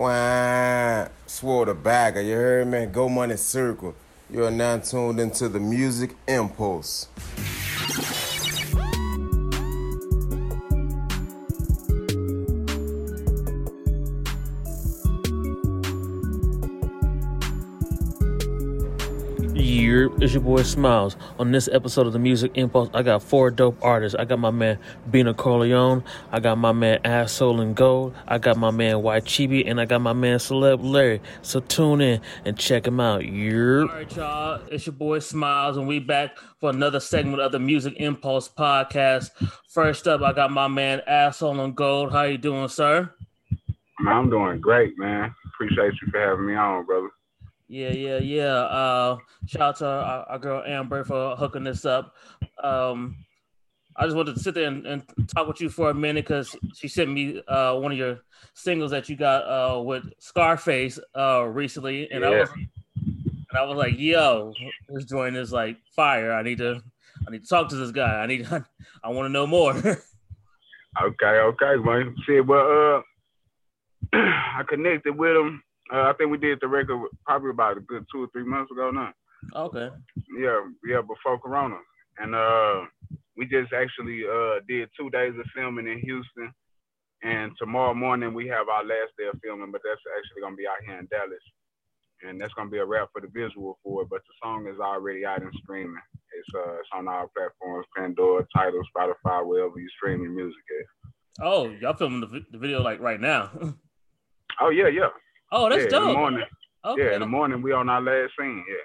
Wah, swore the bagger, you heard me? Go Money Circle. You are now tuned into the Music Impulse. It's your boy Smiles. On this episode of the Music Impulse, I got four dope artists. I got my man Bino Corleone, I got my man Asshole and Gold, I got my man White Chibi, and I got my man Celeb Larry. So tune in and check him out. Year. All right, y'all. It's your boy Smiles, and we back for another segment of the Music Impulse podcast. First up, I got my man Asshole and Gold. How you doing, sir? I'm doing great, man. Appreciate you for having me on, brother. Yeah, yeah, yeah. Uh, shout out to our, our, girl Amber for hooking this up. Um, I just wanted to sit there and, and talk with you for a minute because she sent me uh, one of your singles that you got uh, with Scarface uh, recently, and yeah. I was and I was like, "Yo, this joint is like fire. I need to, I need to talk to this guy. I need, I want to know more." okay, okay, man. See, well, uh, I connected with him uh, I think we did the record probably about a good two or three months ago now. Okay. Yeah, yeah, before Corona, and uh, we just actually uh did two days of filming in Houston, and tomorrow morning we have our last day of filming, but that's actually gonna be out here in Dallas, and that's gonna be a wrap for the visual for it. But the song is already out and streaming. It's uh, it's on our platforms: Pandora, Tidal, Spotify, wherever you stream your music at. Oh, y'all filming the, the video like right now? oh yeah, yeah. Oh, that's yeah, dope. In the morning. Okay. Yeah, in the morning we on our last scene. Yeah.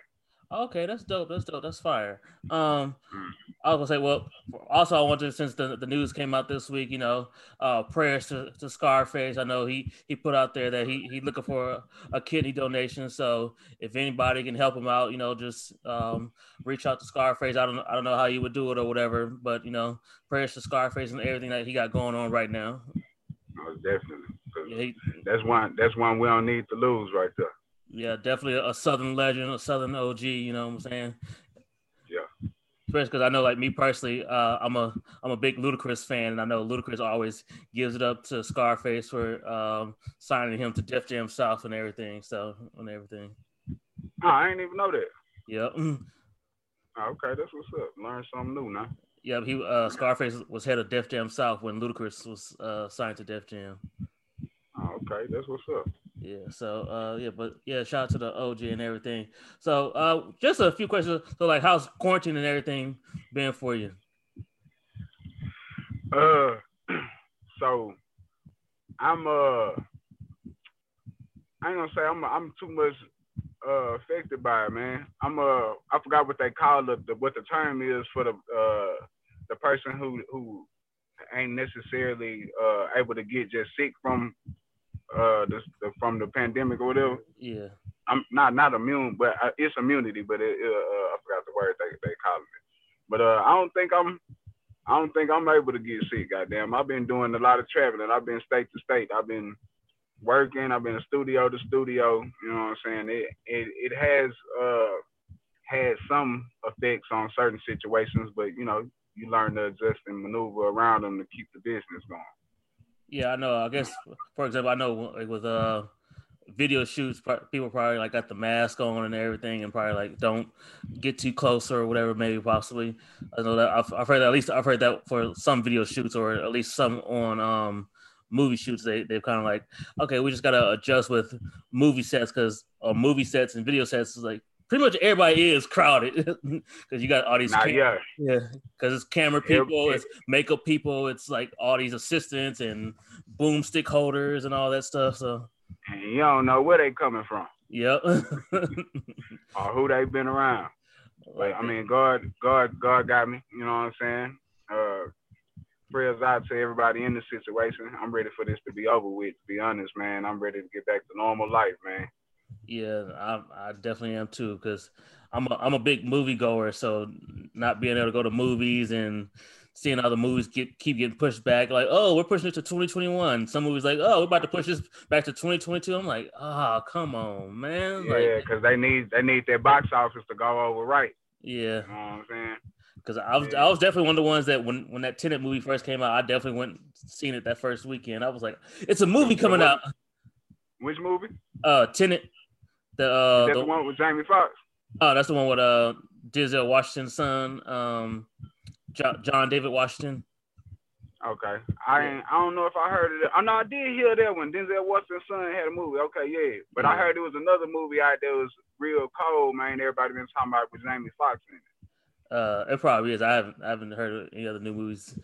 Okay, that's dope. That's dope. That's fire. Um, mm. I was gonna say, well, also I wanted since the, the news came out this week, you know, uh, prayers to, to Scarface. I know he he put out there that he he looking for a, a kidney donation. So if anybody can help him out, you know, just um, reach out to Scarface. I don't I don't know how you would do it or whatever, but you know, prayers to Scarface and everything that he got going on right now. No, definitely. Yeah, that's one. That's one we don't need to lose right there. Yeah, definitely a Southern legend, a Southern OG. You know what I'm saying? Yeah. Especially because I know, like me personally, uh, I'm a I'm a big Ludacris fan, and I know Ludacris always gives it up to Scarface for um, signing him to Def Jam South and everything. So and everything. Oh, I ain't even know that. Yep. Oh, okay, that's what's up. Learn something new now. Yeah, he uh, Scarface was head of Def Jam South when Ludacris was uh, signed to Def Jam. Oh, okay, that's what's up. Yeah. So, uh, yeah, but yeah, shout out to the OG and everything. So, uh, just a few questions. So, like, how's quarantine and everything been for you? Uh, so I'm uh, I ain't gonna say I'm I'm too much uh affected by it, man. I'm uh, I forgot what they call it, the, what the term is for the uh the person who who ain't necessarily uh able to get just sick from uh the, the, from the pandemic or whatever. Yeah. I'm not not immune, but uh, it's immunity. But it, uh, I forgot the word they they call it. But uh, I don't think I'm I don't think I'm able to get sick. Goddamn, I've been doing a lot of traveling. I've been state to state. I've been working. I've been studio to studio. You know what I'm saying? It it it has uh had some effects on certain situations, but you know you learn to adjust and maneuver around them to keep the business going. Yeah, I know. I guess, for example, I know like with uh video shoots, people probably like got the mask on and everything, and probably like don't get too close or whatever, maybe possibly. I know that I've, I've heard that, at least I've heard that for some video shoots or at least some on um movie shoots. They they've kind of like okay, we just gotta adjust with movie sets because uh, movie sets and video sets is like pretty much everybody is crowded because you got all these cam- yeah. yeah because it's camera people it's makeup people it's like all these assistants and boomstick holders and all that stuff so. And you don't know where they coming from. Yep. Or who they been around. But i mean god god god got me you know what i'm saying? Uh prayers out to everybody in the situation. I'm ready for this to be over with to be honest man. I'm ready to get back to normal life man yeah, I, I definitely am too because I'm a, I'm a big movie goer. So not being able to go to movies and seeing other movies get keep getting pushed back, like oh we're pushing it to 2021. Some movies like oh we're about to push this back to 2022. I'm like ah oh, come on man. Yeah, because like, they need they need their box office to go over right. Yeah, you know what I'm saying. Because I was yeah. I was definitely one of the ones that when when that Tenet movie first came out, I definitely went seen it that first weekend. I was like, it's a movie coming out. Which movie? Uh, Tenet. The uh, the, the one with Jamie Foxx. oh, that's the one with uh Denzel Washington's son, um, Jo- John David Washington. Okay. I ain't, I don't know if I heard it. I know I did hear that one. Denzel Washington's son had a movie. Okay, yeah. But I heard there was another movie out there was real cold, man. Everybody been talking about with Jamie Foxx in it. Uh, it probably is. I haven't I haven't heard of any other new movies.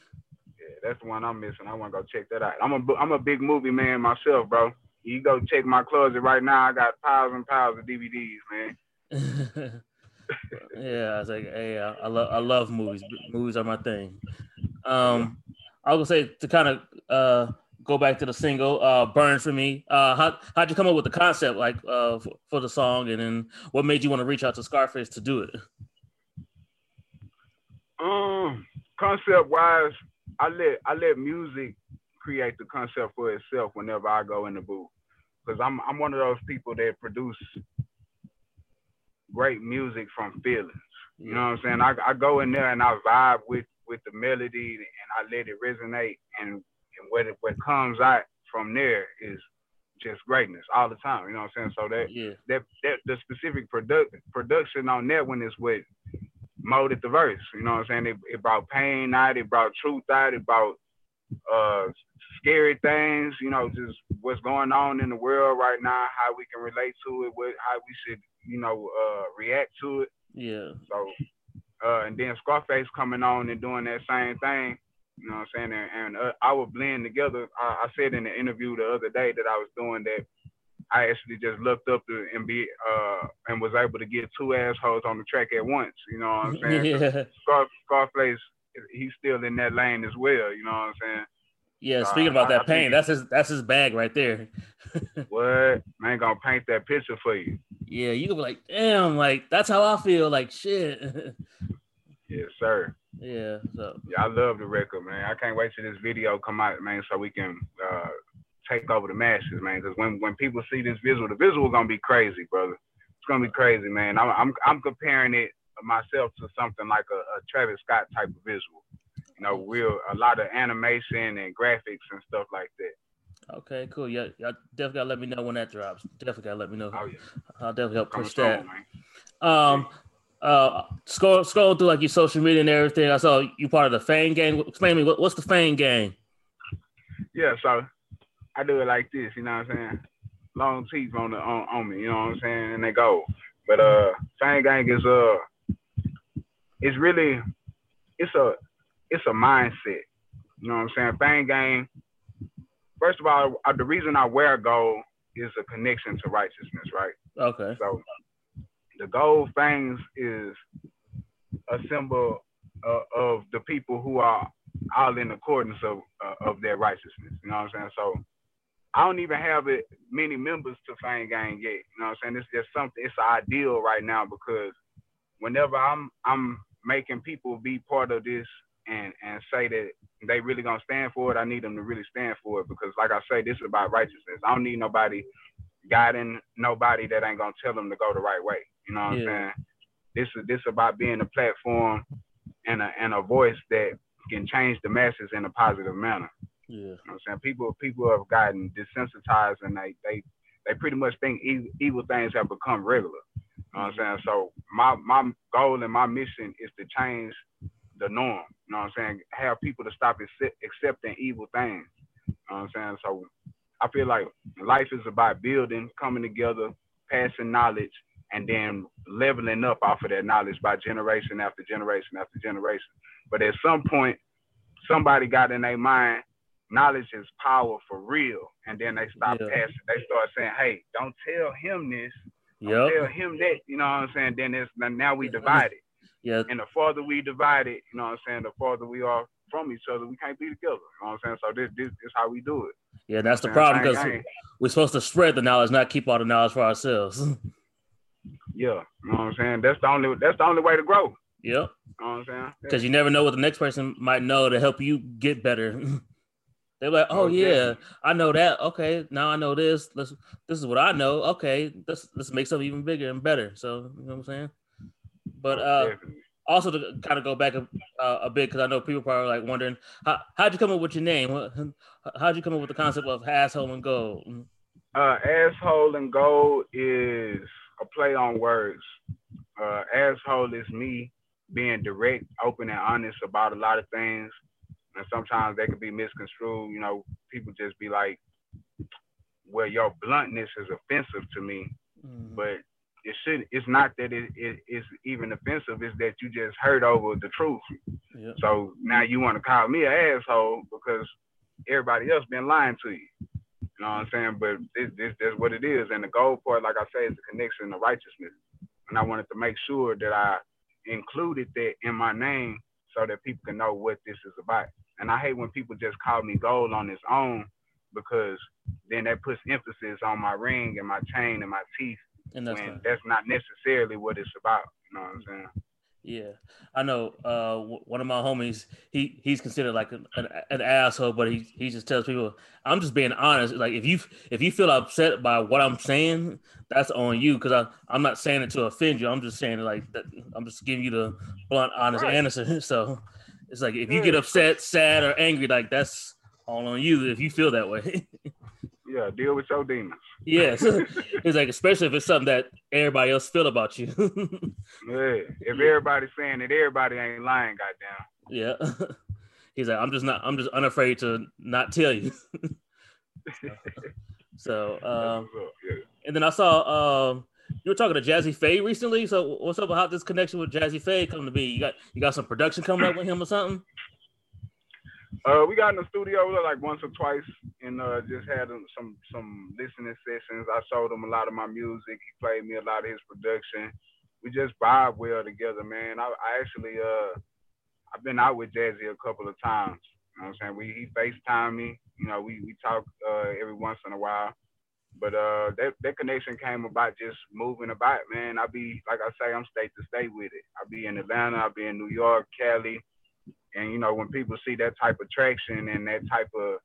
Yeah, that's the one I'm missing. I want to go check that out. I'm a I'm a big movie man myself, bro. You go check my closet right now. I got piles and piles of DVDs, man. yeah, I was like, hey, I, I love I love movies. Movies are my thing. Um, I was gonna say to kind of uh go back to the single, uh, "Burn for Me." Uh, how how'd you come up with the concept, like, uh, for, for the song, and then what made you want to reach out to Scarface to do it? Um, concept wise, I let I let music create the concept for itself whenever I go in the booth, because I'm I'm one of those people that produce great music from feelings. You know what I'm saying? I, I go in there and I vibe with with the melody and I let it resonate and, and what it, what comes out from there is just greatness all the time. You know what I'm saying? So that Yeah, that, that the specific product production on that one is what molded the verse. You know what I'm saying? It, it brought pain out, it brought truth out, it brought uh scary things, you know, just what's going on in the world right now, how we can relate to it, what how we should, you know, uh react to it. yeah, So uh and then Scarface coming on and doing that same thing. You know what I'm saying? And, and uh, I would blend together. I, I said in the interview the other day that I was doing that I actually just looked up to and be uh and was able to get two assholes on the track at once. You know what I'm saying? yeah, Scar, Scarface, he's still in that lane as well. You know what I'm saying? yeah. Uh, Speaking about that I pain, think- that's his that's his bag right there. What man gonna paint that picture for you? Yeah, you could be like, damn, like that's how I feel. Like shit. Yes, sir. yeah. So Yeah, I love the record, man. I can't wait till this video come out, man, so we can uh, take over the masses, man. Because when when people see this visual, the visual gonna be crazy, brother. It's gonna be crazy, man. I'm I'm, I'm comparing it myself to something like a, a Travis Scott type of visual. You know, real a lot of animation and graphics and stuff like that. okay, cool. Yeah, y'all definitely gotta let me know when that drops. Definitely gotta let me know. Oh yeah, I'll definitely help push that. Um, uh, scroll scroll through like your social media and everything. I saw you part of the Fang Gang. Explain me what, what's the Fang Gang? Yeah, so I do it like this, you know what I'm saying? Long teeth on the on, on me, you know what I'm saying? And they go. But uh Fang Gang is uh it's really it's a it's a mindset. You know what I'm saying? Fang Gang, first of all, uh, the reason I wear gold is a connection to righteousness, right? Okay. So the gold fangs is a symbol uh, of the people who are all in accordance of uh, of their righteousness. You know what I'm saying? So I don't even have it many members to Fang Gang yet. You know what I'm saying? It's just something. It's ideal right now because whenever I'm I'm making people be part of this and and say that they really gonna stand for it, I need them to really stand for it because, like I say, this is about righteousness. I don't need nobody guiding nobody that ain't gonna tell them to go the right way. You know what Yeah. I'm saying? This is this about being a platform and a and a voice that can change the masses in a positive manner. Yeah. You know what I'm saying? People people have gotten desensitized and they they they pretty much think evil, evil things have become regular. You know what I'm saying? So my my goal and my mission is to change the norm. You know what I'm saying? Have people to stop accept, accepting evil things. You know what I'm saying? So I feel like life is about building, coming together, passing knowledge, and then leveling up off of that knowledge by generation after generation after generation. But at some point, somebody got in their mind, knowledge is power for real. And then they stop Yeah. passing. They start saying, hey, don't tell him this. Yep. tell him that. You know what I'm saying? Then it's now we divided. Yeah. And the farther we divide it, you know what I'm saying, the farther we are from each other, we can't be together. You know what I'm saying? So this this, this is how we do it. Yeah. That's the Man, problem because we're supposed to spread the knowledge, not keep all the knowledge for ourselves. Yeah. You know what I'm saying? That's the only that's the only way to grow. yep. You know what I'm saying? Because you never know what the next person might know to help you get better. They're like, oh Most yeah, definitely. I know that. Okay, now I know this. Let's. This is what I know. Okay, let's let's make something even bigger and better. So you know what I'm saying. But uh, definitely. also to kind of go back a, uh, a bit because I know people probably like wondering how how'd you come up with your name? How'd you come up with the concept of asshole and gold? Uh, asshole and gold is a play on words. Uh, asshole is me being direct, open, and honest about a lot of things. And sometimes they can be misconstrued. You know, people just be like, well, your bluntness is offensive to me. Mm-hmm. But it should it's not that it, it it's even offensive, it's that you just heard over the truth. Yep. So now you want to call me an asshole because everybody else been lying to you. You know what I'm saying? But this this that's what it is. And the goal part, like I say, is the connection to righteousness. And I wanted to make sure that I included that in my name so that people can know what this is about. And I hate when people just call me gold on its own because then that puts emphasis on my ring and my chain and my teeth and that's when that's not necessarily what it's about. You know what I'm saying? Yeah, I know. Uh, one of my homies, he he's considered like an, an, an, asshole, but he he just tells people, "I'm just being honest. Like if you if you feel upset by what I'm saying, that's on you. Because I I'm not saying it to offend you. I'm just saying it like that. I'm just giving you the blunt, honest right. answer. So it's like if you get upset, sad, or angry, like that's all on you. If you feel that way. yeah, deal with your demons. Yes, it's like especially if it's something that everybody else feel about you. yeah, if everybody's saying that everybody ain't lying, goddamn. Yeah, he's like, I'm just not, I'm just unafraid to not tell you. so, um, yeah. and then I saw um, you were talking to Jazzy Pha recently. So, what's up about this connection with Jazzy Pha coming to be? You got you got some production coming up with him or something? Uh, we got in the studio like once or twice, and uh, just had some some listening sessions. I showed him a lot of my music. He played me a lot of his production. We just vibe well together, man. I, I actually uh, I've been out with Jazzy a couple of times. You know what I'm saying? We he FaceTime me. You know, we we talk uh, every once in a while. But uh, that that connection came about just moving about, man. I be like I say, I'm state to state with it. I be in Atlanta, I be in New York, Cali, and you know, when people see that type of traction and that type of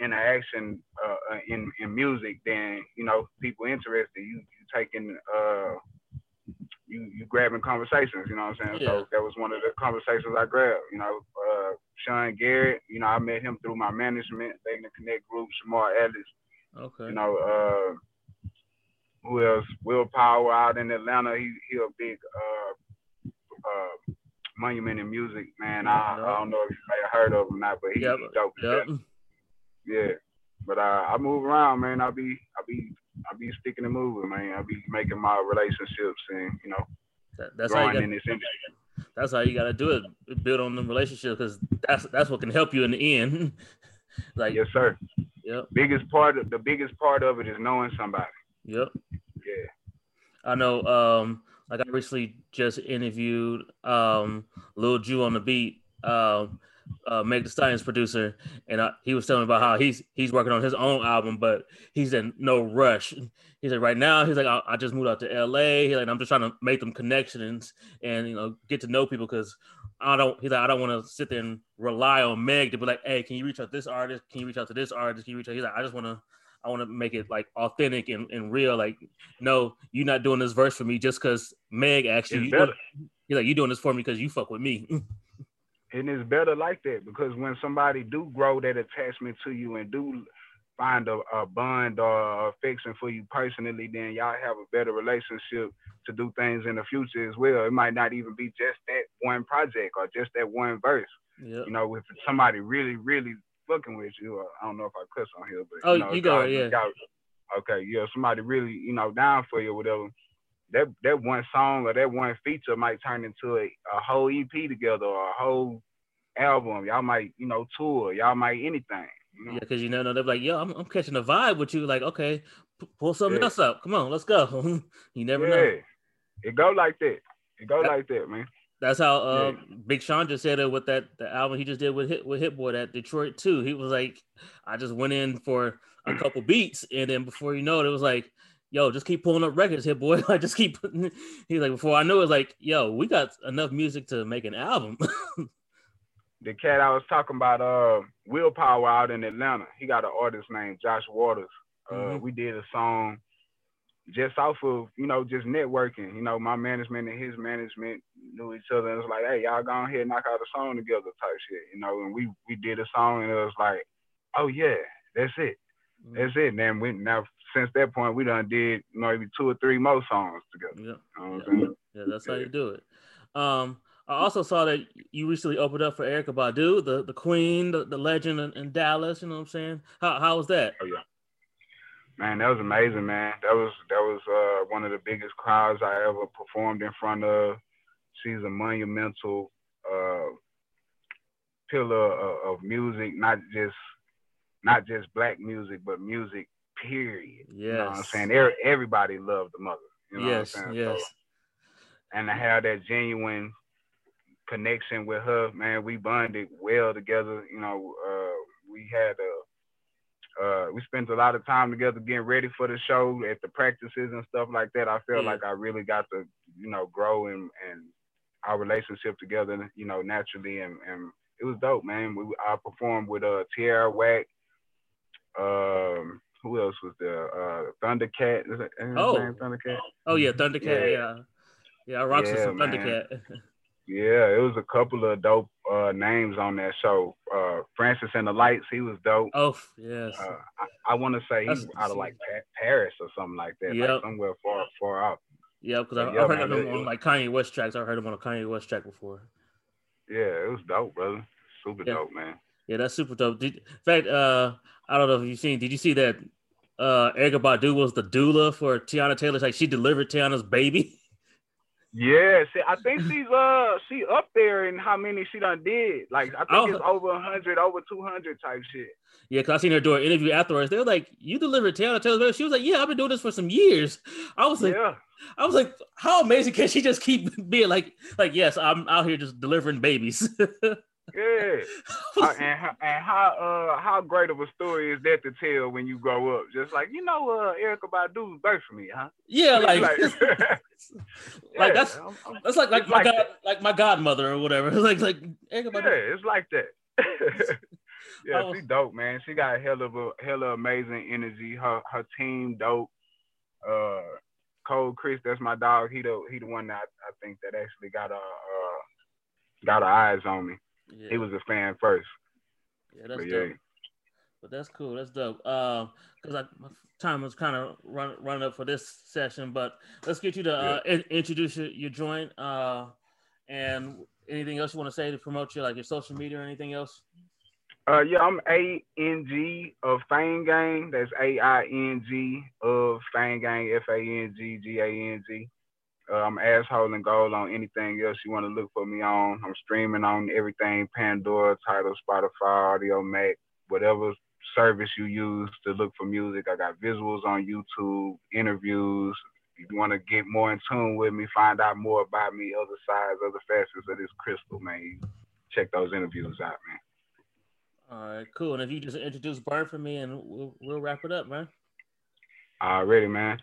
interaction uh, uh, in in music, then you know, people interested. You you taking uh, you you grabbing conversations. You know what I'm saying? Yeah. So that was one of the conversations I grabbed. You know, uh, Sean Garrett. You know, I met him through my management, they the Connect Group, Shamar Ellis. Okay. You know, uh, who else? Will Power out in Atlanta. He he a big uh, uh, Monument in Music, man. I, I don't know if you may have heard of him or not, but he, yep. he dope. Yep. Yeah. But uh, I move around, man. I be I be I be sticking and moving, man. I be making my relationships and you know that, that's growing how you in this industry. That's how you got to do it. Build on the relationship because that's that's what can help you in the end. like yes, sir. Yep. Biggest part of the biggest part of it is knowing somebody. Yep. Yeah. I know. Um, like I recently just interviewed um, Lil Ju on the beat, um, uh, Meg Thee Stallion's producer, and I, he was telling me about how he's he's working on his own album, but he's in no rush. He said right now he's like I, I just moved out to LA. He's like I'm just trying to make them connections and you know get to know people because I don't. He's like I don't want to sit there and rely on Meg to be like, hey, can you reach out to this artist? Can you reach out to this artist? Can you reach out? He's like I just want to I want to make it like authentic and, and real. Like, no, you're not doing this verse for me just because Meg actually. You, you're like, you doing this for me because you fuck with me. and it's better like that because when somebody do grow that attachment to you and do find a, a bond or affection for you personally, then y'all have a better relationship to do things in the future as well. It might not even be just that one project or just that one verse. Yep. You know, if somebody really, really fucking with you. Uh, I don't know if I cuss on here, but oh, you, know, you go, yeah. okay, yeah, somebody really, you know, down for you or whatever. That that one song or that one feature might turn into a, a whole EP together or a whole album. Y'all might, you know, tour. Y'all might anything. You know? Yeah, because you know, they're like, yo, I'm, I'm catching a vibe with you. Like, okay, p- pull something yeah. else up. Come on, let's go. you never yeah. know. It go like that. It go like that, man. That's how uh, yeah. Big Sean just said it with that the album he just did with Hit with Hit Boy at Detroit too. He was like, I just went in for a couple beats, and then before you know it, it was like, yo, just keep pulling up records, Hit Boy. I just keep. He's like, before I knew it, was like, yo, we got enough music to make an album. the cat I was talking about, uh, Willpower out in Atlanta. He got an artist named Josh Waters. Uh, mm-hmm. We did a song just off of you know just networking. You know, my management and his management knew each other. And it was like, hey, y'all go ahead and knock out a song together, type shit. You know, and we we did a song, and it was like, oh yeah, that's it, mm-hmm. that's it. And then we now since that point, we done did maybe two or three more songs together. Yeah, you know yeah. yeah that's how you do it. Um, I also saw that you recently opened up for Erykah Badu, the, the queen, the, the legend in, in, Dallas. You know what I'm saying? How how was that? Oh yeah, man, that was amazing, man. That was that was uh, one of the biggest crowds I ever performed in front of. She's a monumental uh, pillar of, of music, not just not just black music, but music period. Yes. You know what I'm saying? Everybody loved the mother. You know yes, what I'm saying? Yes. So, and to have that genuine connection with her, man, we bonded well together. You know, uh, we had a uh, we spent a lot of time together getting ready for the show at the practices and stuff like that. I felt yeah. like I really got to, you know, grow and, and our relationship together, you know, naturally. And, and it was dope, man. We, I performed with uh, Tierra Whack, um, who else was there? Uh, Thundercat. Is that oh. Thundercat. Oh yeah, Thundercat. Yeah, yeah. yeah I rocked yeah, some Thundercat. yeah, it was a couple of dope uh, names on that show. Uh, Francis and the Lights, he was dope. Oh yes. Uh, I, I want to say he's out of like Paris or something like that, yep. like somewhere far far out. Yeah, because I, yeah, I heard man, him on like Kanye West tracks. I heard him on a Kanye West track before. Yeah, it was dope, brother. Super yeah. dope, man. Yeah, that's super dope. Did, in fact, uh, I don't know if you've seen. Did you see that? Uh, Erykah Badu was the doula for Teyana Taylor. Like she delivered Teyana's baby. Yeah, see, I think she's uh she up there in how many she done did. Like I think oh. it's over hundred, over two hundred type shit. Yeah, cause I seen her do an interview afterwards. They were like, "You delivered Taylor's baby." She was like, "Yeah, I've been doing this for some years." I was like, yeah. I was like, "How amazing can she just keep being like, like yes, I'm out here just delivering babies." Yeah, uh, and how, and how uh how great of a story is that to tell when you grow up? Just like you know, uh, Erykah Badu's birth for me, huh? Yeah, like like, that's that's like like my like god that. like my godmother or whatever. like like Erykah Badu. Yeah, it's like that. yeah, was, she dope, man. She got a hell of a hell of amazing energy. Her her team dope. Uh, Cole Chris, that's my dog. He the he the one that I, I think that actually got a uh, got her eyes on me. Yeah. He was a fan first. Yeah, that's but, dope. Yeah. But that's cool. That's dope. Um, because I my time was kind of run, running up for this session, but let's get you to uh, yeah. in, introduce your, your joint. Uh, and anything else you want to say to promote your like your social media or anything else? Uh, yeah, I'm A N G of Fang Gang. That's A I N G of Fang Gang. F A N G G A N G. Uh, I'm asshole and gold on anything else you want to look for me on. I'm streaming on everything Pandora, Tidal, Spotify, Audiomack, whatever service you use to look for music. I got visuals on YouTube, interviews. If you want to get more in tune with me, find out more about me, other sides, other facets of this crystal, man. Check those interviews out, man. All right, cool. And if you just introduce Burn for me, and we'll, we'll wrap it up, man. Already, man.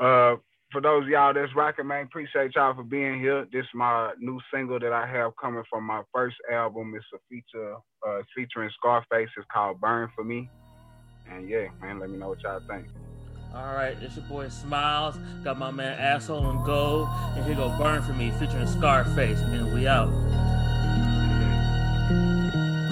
Uh, for those y'all that's rocking, man, appreciate y'all for being here. This is my new single that I have coming from my first album. It's a feature uh, featuring Scarface. It's called Burn for Me. And yeah, man, let me know what y'all think. All right, it's your boy Smiles. Got my man Asshole and Gold. And here go Burn for Me featuring Scarface. And then we out.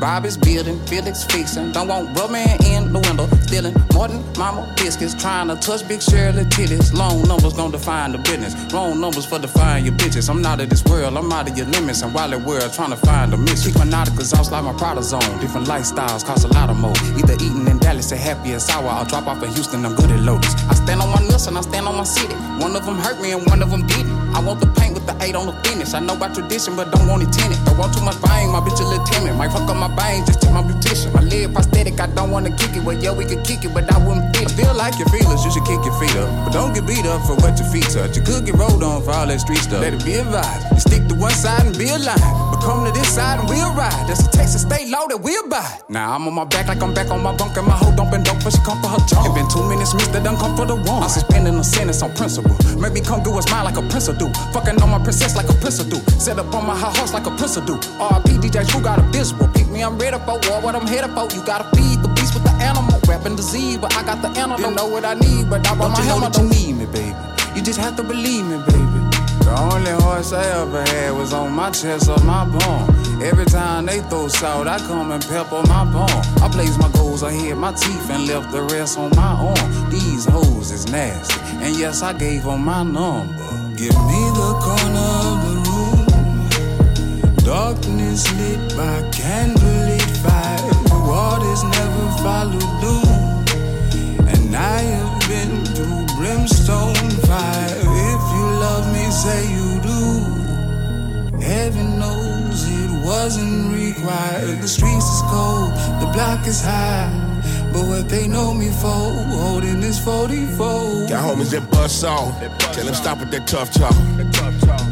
Bob is building, Felix fixing. Don't want man in the window. Stealing more than mama biscuits. Trying to touch big Shirley titties. Long numbers gonna define the business. Wrong numbers for define your bitches. I'm not of this world, I'm out of your limits. And while it world trying to find a mix. Keep my nauticals off like my Prada zone. Different lifestyles cost a lot of more. Either eating in Dallas or happy as sour. I'll drop off in Houston, I'm good at Lotus. I stand on my nuts and I stand on my city. One of them hurt me and one of them didn't. I want the paint with the eight on the finish. I know about tradition, but don't want it tinted. Don't want too much bang, my bitch a little timid. Might fuck up my bang, just check my beautician. My leg prosthetic, I don't wanna kick it. Well, yeah, we could kick it, but I wouldn't fit. I feel like your feelers, you should kick your feet up. But don't get beat up for what your feet touch. You could get rolled on for all that street stuff. Let it be a vibe. You stick to one side and be aligned. But come to this side and we'll ride. That's a Texas state law that we'll buy. Now I'm on my back like I'm back on my bunk and my hoe don't dope for she come for her junk. It been two minutes missed that done come for the one. I'm suspending a sentence on principle. Maybe come do a smile like a prince do. Fucking on my princess like a prince do. Set up on my high horse like a prince do. RP DJ True got a visible. Pick me, I'm ready for war. What I'm headed for. You gotta feed the beast with the animal. Rapping disease, but I got the antidote. Don't know what I need, but I brought my helmet. Don't you need me, baby. You just have to believe me, baby. The only horse I ever had was on my chest or my bone. Every time they throw salt, I come and pepper my palm. I place my goals ahead, my teeth, and left the rest on my arm. These hoes is nasty, and yes, I gave them my number. Give me the corner of the room. Darkness lit by candlelit fire. Waters never follow doom. And I have been through brimstone fire. If you love me, say you do. Heaven knows it wasn't required. The streets is cold, the block is high. But what they know me for, holding this 44. Got homies that bust off. Tell them stop with that tough talk.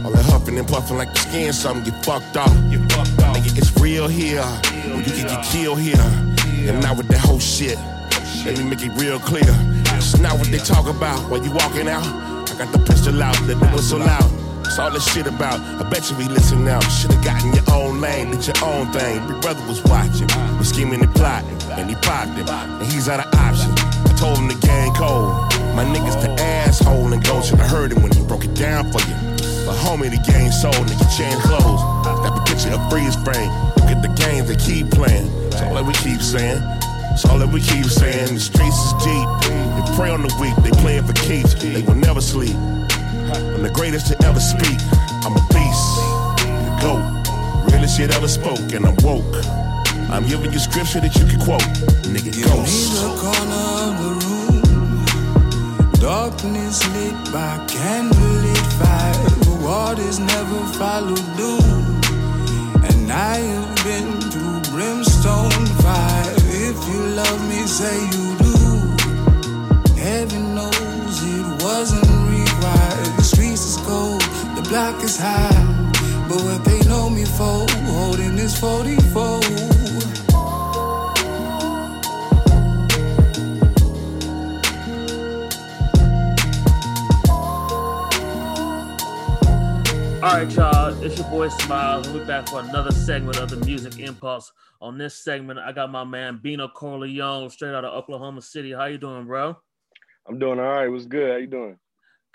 All that huffing and puffing like the skin, something get fucked off. Nigga, it's real here. Or you can get killed here. And not with that whole shit. Let me make it real clear. It's not what they talk about when you walking out. I got the pistol out, let the whistle out. It's all this shit about. I bet you we listen now. Should've gotten your own lane, did your own thing. Big brother was watching, was scheming and plotting, and he popped him, and he's out of option. I told him the gang cold. My niggas the asshole and go should've heard him when he broke it down for you. But homie, the game sold, nigga change clothes. The picture of freeze frame. Look at the games they keep playing. That's all that we keep saying. That's all that we keep saying. The streets is deep. They prey on the weak. They playing for keeps. They will never sleep. I'm the greatest to ever speak. I'm a beast, the GOAT. Realest shit ever spoke, and I'm woke. I'm giving you scripture that you can quote. Nigga, ghost. me the corner of the room. Darkness lit by candlelit fire. The waters never follow doom. And I have been through brimstone fire. If you love me, say block is high. But what they know me for, holding this 44. All right, y'all. It's your boy Smiles. We'll be back for another segment of the Music Impulse. On this segment, I got my man Bino Corleone, straight out of Oklahoma City. How you doing, bro? I'm doing all right. What's good? How you doing?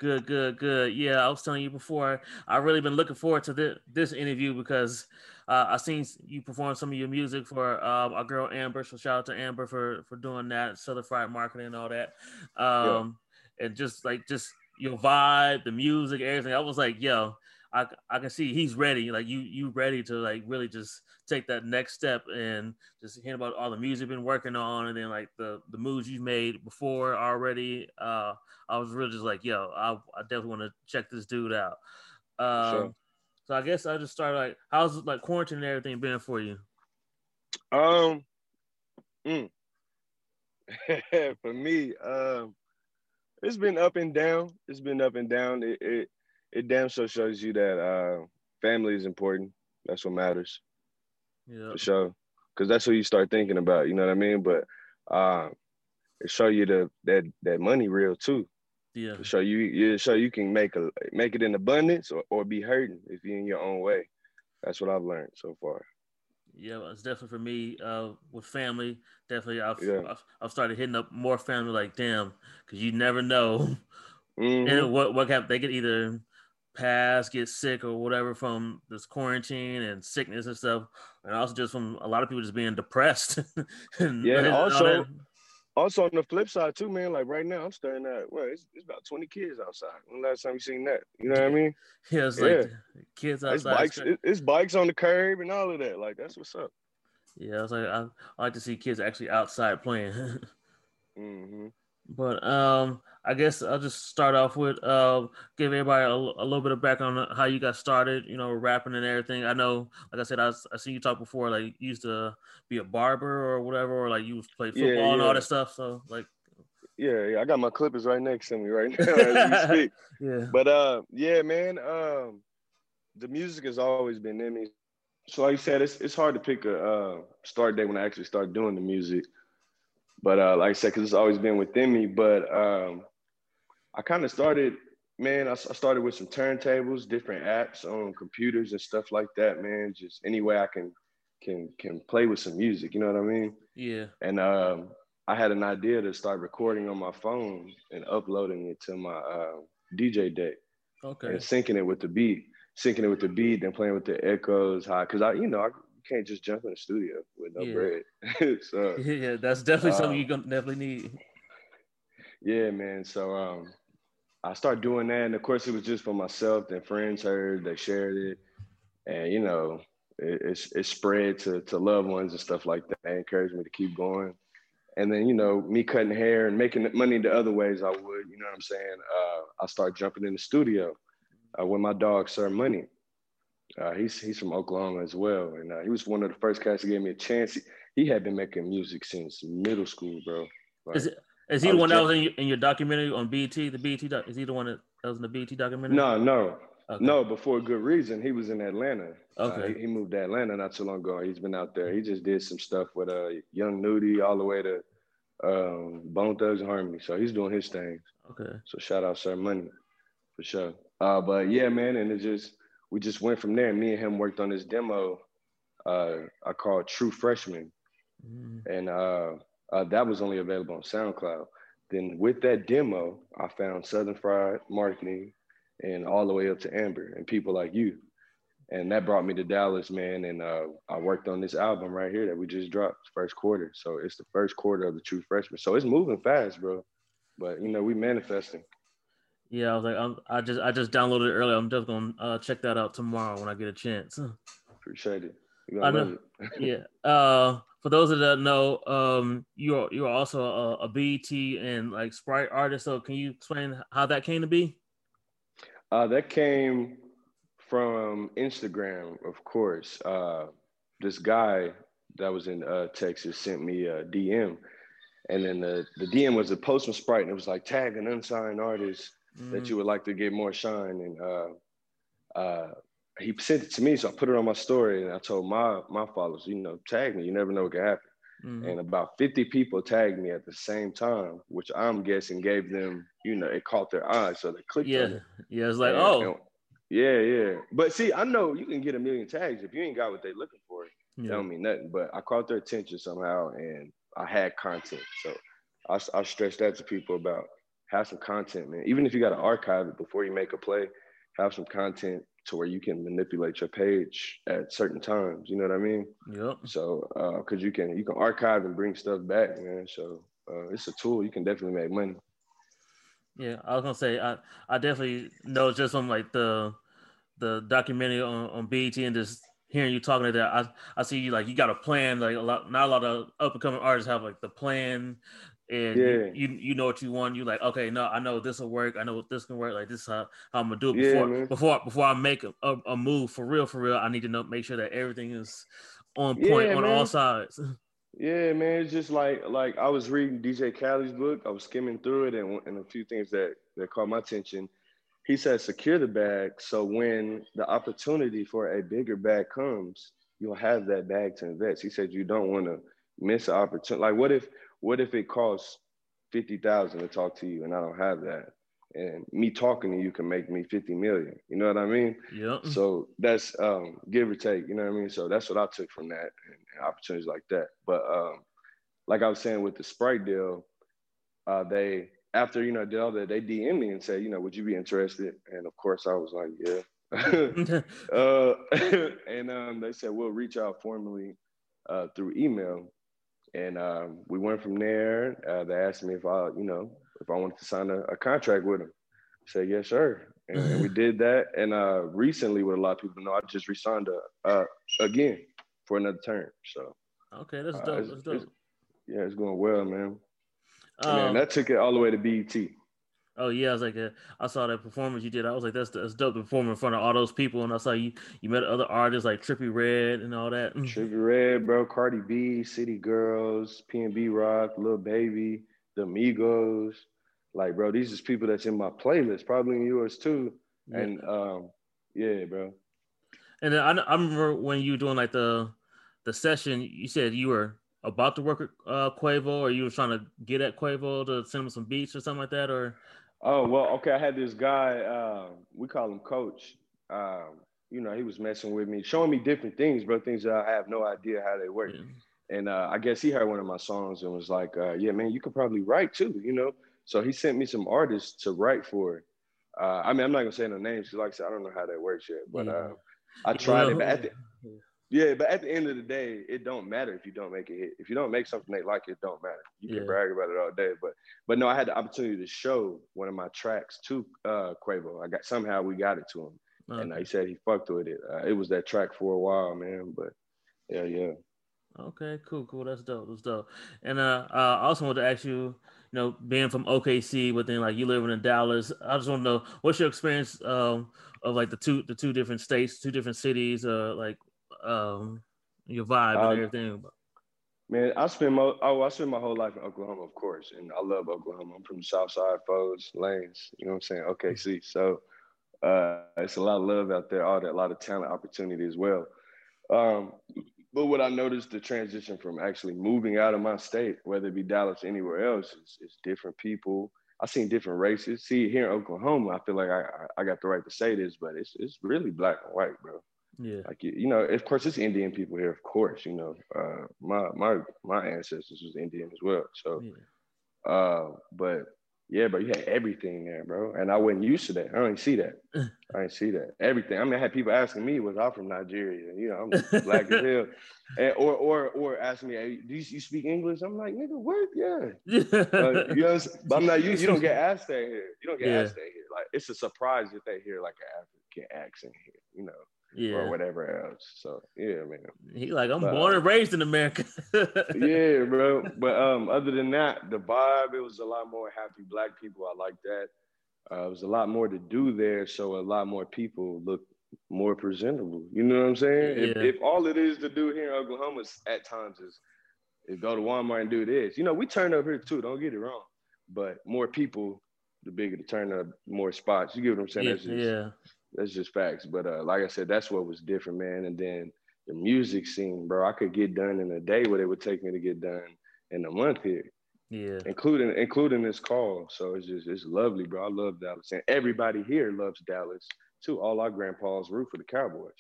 Good, good, good. Yeah, I was telling you before. I've really been looking forward to this this interview because uh, I seen you perform some of your music for uh, our girl Amber. So shout out to Amber for for doing that, Southern Fried Marketing and all that. Um, and just like just your vibe, the music, everything. I was like, yo, I, I can see he's ready. Like you you ready to like really just take that next step and just hear about all the music you've been working on and then like the the moves you've made before already. Uh, I was really just like, yo, I, I definitely want to check this dude out. Um, Sure. So I guess I just started like, how's like quarantine and everything been for you? Um, mm. for me, um, it's been up and down. It's been up and down. It it, it damn sure shows you that uh, family is important. That's what matters Yeah, for sure. Cause that's what you start thinking about. You know what I mean? But uh, it show you the that that money real too. Yeah, So you, you show you can make a make it in abundance or, or be hurting if you're in your own way. That's what I've learned so far. yeah. It's definitely for me uh, with family. Definitely, I've, Yeah. I've I've started hitting up more family. Like, damn, because you never know. Mhm. and what what happened? They could either pass, get sick, or whatever from this quarantine and sickness and stuff, and also just from a lot of people just being depressed. and, Yeah, and also-. Also on the flip side too, man. Like right now, I'm staring at well, it's, it's about 20 kids outside. When last time you seen that? You know what I mean? yeah, it's yeah. like kids It's outside. bikes, it- it's bikes on the curb and all of that. Like that's what's up. yeah, I was like, I, I like to see kids actually outside playing. hmm But um, I guess I'll just start off with uh, give everybody a, a little bit of background on how you got started. You know, rapping and everything. I know, like I said, I, I seen you talk before. Like you used to be a barber or whatever, or like you used to play Yeah, football and all that stuff. So like, Yeah, yeah. I got my clippers right next to me right now as we speak. yeah, But uh, yeah, man. Um, the music has always been in me. So like you said, it's it's hard to pick a uh, start date when I actually start doing the music. But uh, like I said, because it's always been within me. But um, I kind of started, man. I started with some turntables, different apps on computers and stuff like that, man. Just any way I can can can play with some music. You know what I mean? yeah, And um, I had an idea to start recording on my phone and uploading it to my uh, DJ deck. Okay. and syncing it with the beat, syncing it with the beat, then playing with the echoes, high. Cause I, you know, I can't just jump in the studio with no Yeah. bread. so Yeah, that's definitely something Uh, you're gonna definitely need. yeah, man. So um, I started doing that, and of course, it was just for myself. Then friends heard, they shared it, and you know, it, it's it spread to to loved ones and stuff like that. They encouraged me to keep going. And then you know, me cutting hair and making money the other ways I would. You know what I'm saying? Uh, I started jumping in the studio uh, with my dog, Sir Money. Uh, he's he's from Oklahoma as well, and uh, he was one of the first cats that gave me a chance. He, he had been making music since middle school, bro. Like, Is it is he I the one that was in your, in your documentary on BET? The BET doc, is he the one that, was in the BET documentary? No, no, Okay. no. But for a good reason, he was in Atlanta. Uh, Okay. he, he moved to Atlanta not too long ago. He's been out there. He just did some stuff with uh, Young Nudy all the way to um, Bone Thugs-n-Harmony. So he's doing his thing. Okay. So shout out Sir Money for sure. Uh, but yeah, man, and it just we just went from there. Me and him worked on this demo. Uh, I called True Freshman, Mm. and uh, uh, that was only available on SoundCloud. Then with that demo, I found Southern Fried Marketing, and all the way up to Amber and people like you, and that brought me to Dallas, man. And uh, I worked on this album right here that we just dropped, first quarter. So it's the first quarter of the True Freshman. So it's moving fast, bro. But you know, we manifesting. Yeah, I was like, I'm, I just I just downloaded it earlier. I'm just gonna uh, check that out tomorrow when I get a chance. Appreciate it. I know. it. yeah. Uh, for those that don't know, um, you're you're also a, a BET and like Sprite artist. So can you explain how that came to be? Uh, that came from Instagram, of course. Uh, this guy that was in uh, Texas sent me a DM, and then the, the DM was a post from Sprite, and it was like tag an unsigned artist that Mm. you would like to get more shine. And uh, uh, he sent it to me, so I put it on my story, and I told my my followers, you know, tag me. You never know what could happen. Mhm. And about 50 people tagged me at the same time, which I'm guessing gave them, you know, it caught their eye, so they clicked Yeah, it. yeah. It's like, And- oh, and- yeah, yeah. But see, I know you can get a million tags if you ain't got what they looking for. That yeah. don't mean nothing. But I caught their attention somehow, and I had content. So I, I stress that to people about have some content, man. Even if you got to archive it before you make a play, have some content to where you can manipulate your page at certain times. You know what I mean? Yep. So, because you can you can archive and bring stuff back, man. So uh, it's a tool. You can definitely make money. Yeah, I was gonna say I, I definitely know just from like the the documentary on, on BET and just hearing you talking to that, I I see you like you got a plan. Like a lot, not a lot of up and coming artists have like the plan, and you- Yeah. you, you know what you want. You like okay, no, I know this will work. I know what this can work. Like this is how, how I'm gonna do it before man. before before I make a, a, a move for real for real. I need to know make sure that everything is on point Yeah, on man. all sides. Yeah, man, it's just like like I was reading DJ Khaled's book. I was skimming through it, and and a few things that that caught my attention. He said, secure the bag so when the opportunity for a bigger bag comes, you'll have that bag to invest. He said you don't want to miss an opportunity. Like, what if what if it costs fifty thousand to talk to you, and I don't have that, and me talking to you can make me fifty million. You know what I mean? Yep. So that's um, give or take, you know what I mean? So that's what I took from that and, and opportunities like that. But um, like I was saying with the Sprite deal, uh, they after you know did all that, they DM me and said, you know, would you be interested? And of course, I was like, yeah. uh, and um, they said we'll reach out formally uh, through email, and um, we went from there. Uh, they asked me if I, you know, if I wanted to sign a, a contract with them. I said yes, sir, and, and we did that. And uh, recently, what a lot of people know, I just resigned a, uh, again for another term. So okay, that's uh, dope. it's- That's it's- yeah, it's going well, man. And Um, man, that took it all the way to BET. Oh yeah, I was like, uh, I saw that performance you did. I was like, that's that's dope to perform in front of all those people, and I saw you you met other artists like Trippie Redd and all that. Trippie Redd, bro, Cardi B, City Girls, PnB Rock, Lil Baby, The Migos. Like, bro, these is people that's in my playlist, probably in yours too. Yeah. And um, yeah, bro. And then I, I remember when you were doing like the the session, you said you were about to work with uh, Quavo, or you were trying to get at Quavo to send him some beats or something like that, or Oh well, okay. I had this guy. Uh, we call him Coach. Um, you know, he was messing with me, showing me different things, bro. Things that I have no idea how they work. Yeah. And uh, I guess he heard one of my songs and was like, uh, "Yeah, man, you could probably write too," you know. So he sent me some artists to write for. Uh, I mean, I'm not gonna say no names like I said, I don't know how that works yet. But Yeah. uh, I tried Well, it. At the yeah. but at the end of the day, it don't matter if you don't make it hit. If you don't make something they like, it don't matter. You can Yeah. brag about it all day. But but no, I had the opportunity to show one of my tracks to uh, Quavo. I got somehow we got it to him, and he said he fucked with it. Uh, it was that track for a while, man. But yeah, yeah. Okay, cool, cool. That's dope. That's dope. And uh, uh, I also wanted to ask you, you know, being from OKC, but then like you living in Dallas, I just want to know what's your experience um of like the two the two different states, two different cities, uh, like um your vibe Um, and everything. Man, I spent my oh, I spent my whole life in Oklahoma, of course, and I love Oklahoma. I'm from the South Side, Foes, Lanes. You know what I'm saying? OKC. So uh, it's a lot of love out there, all that, a lot of talent, opportunity as well. Um, but what I noticed the transition from actually moving out of my state, whether it be Dallas, anywhere else, is, is different people. I've seen different races. See, here in Oklahoma, I feel like I, I I got the right to say this, but it's it's really black and white, bro Yeah, like you, you know, of course, it's Indian people here. Of course, you know, uh, my my my ancestors was Indian as well. So, yeah, uh, but yeah, but you had everything there, bro. And I wasn't used to that. I didn't see that. I didn't see that. Everything. I mean, I had people asking me, "Was I from Nigeria?" You know, I'm black as hell, and, or or or asking me, hey, "Do you, you speak English?" I'm like, "Nigga, what? Yeah." Uh, you know, but I'm not. You, you don't get asked that here. You don't get Yeah. asked that here. Like it's a surprise if they hear like an African accent here. You know yeah. or whatever else. So yeah, man. He like I'm But, born uh, and raised in America. Yeah, bro. But um, other than that, the vibe it was a lot more happy black people. I like that. Uh, it was a lot more to do there, so a lot more people look more presentable. You know what I'm saying? If, Yeah. if all it is to do here in Oklahoma at times is, is go to Walmart and do this. You know, we turn up here too. Don't get it wrong. But more people, the bigger the turn up, more spots. You get what I'm saying? yeah, just, yeah, that's just facts. But uh, like I said, that's what was different, man. And then the music scene, bro. I could get done in a day what it would take me to get done in a month here, yeah. including including this call. So it's just it's lovely, bro. I love Dallas, and everybody here loves Dallas too. All our grandpas root for the Cowboys.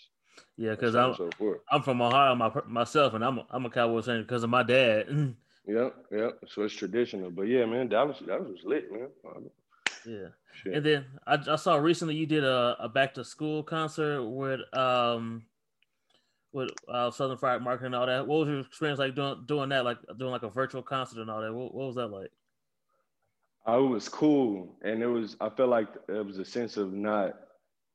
Yeah, because I'm so forth. I'm from Ohio my, myself, and I'm a, I'm a Cowboys fan because of my dad. Yep, yep. So it's traditional, but yeah, man, Dallas, Dallas was lit, man. Yeah. shit. And then I, I saw recently you did a, a back to school concert with um with uh, Southern Fried Market and all that. What was your experience like doing doing that, like doing like a virtual concert and all that? What, what was that like? I was cool, and it was. I felt like it was a sense of not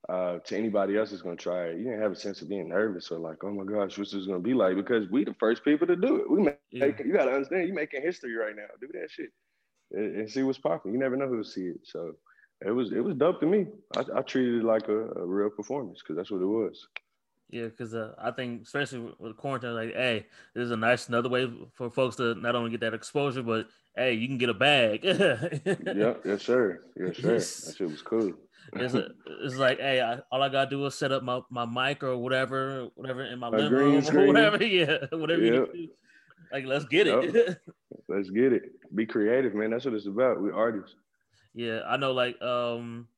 uh, to anybody else is going to try it. You didn't have a sense of being nervous or like, oh my gosh, what's this going to be like? Because we the first people to do it. We make, Yeah. you got to understand, you making history right now. Do that shit and, and see what's popping. You never know who'll see it. So it was it was dope to me. I, I treated it like a, a real performance because that's what it was. Yeah, because uh, I think especially with- quarantine, like, hey, this is a nice another way for folks to not only get that exposure, but hey, you can get a bag. yeah, yes sir, yes sir. That shit was cool. It's, a, it's like, hey, I, all I gotta do is set up my, my mic or whatever, whatever in my living room or whatever. Yeah, whatever you Yep. need to do. Like, let's get it. Let's get it. Be creative, man. That's what it's about. We artists. yeah, I know. Like, um,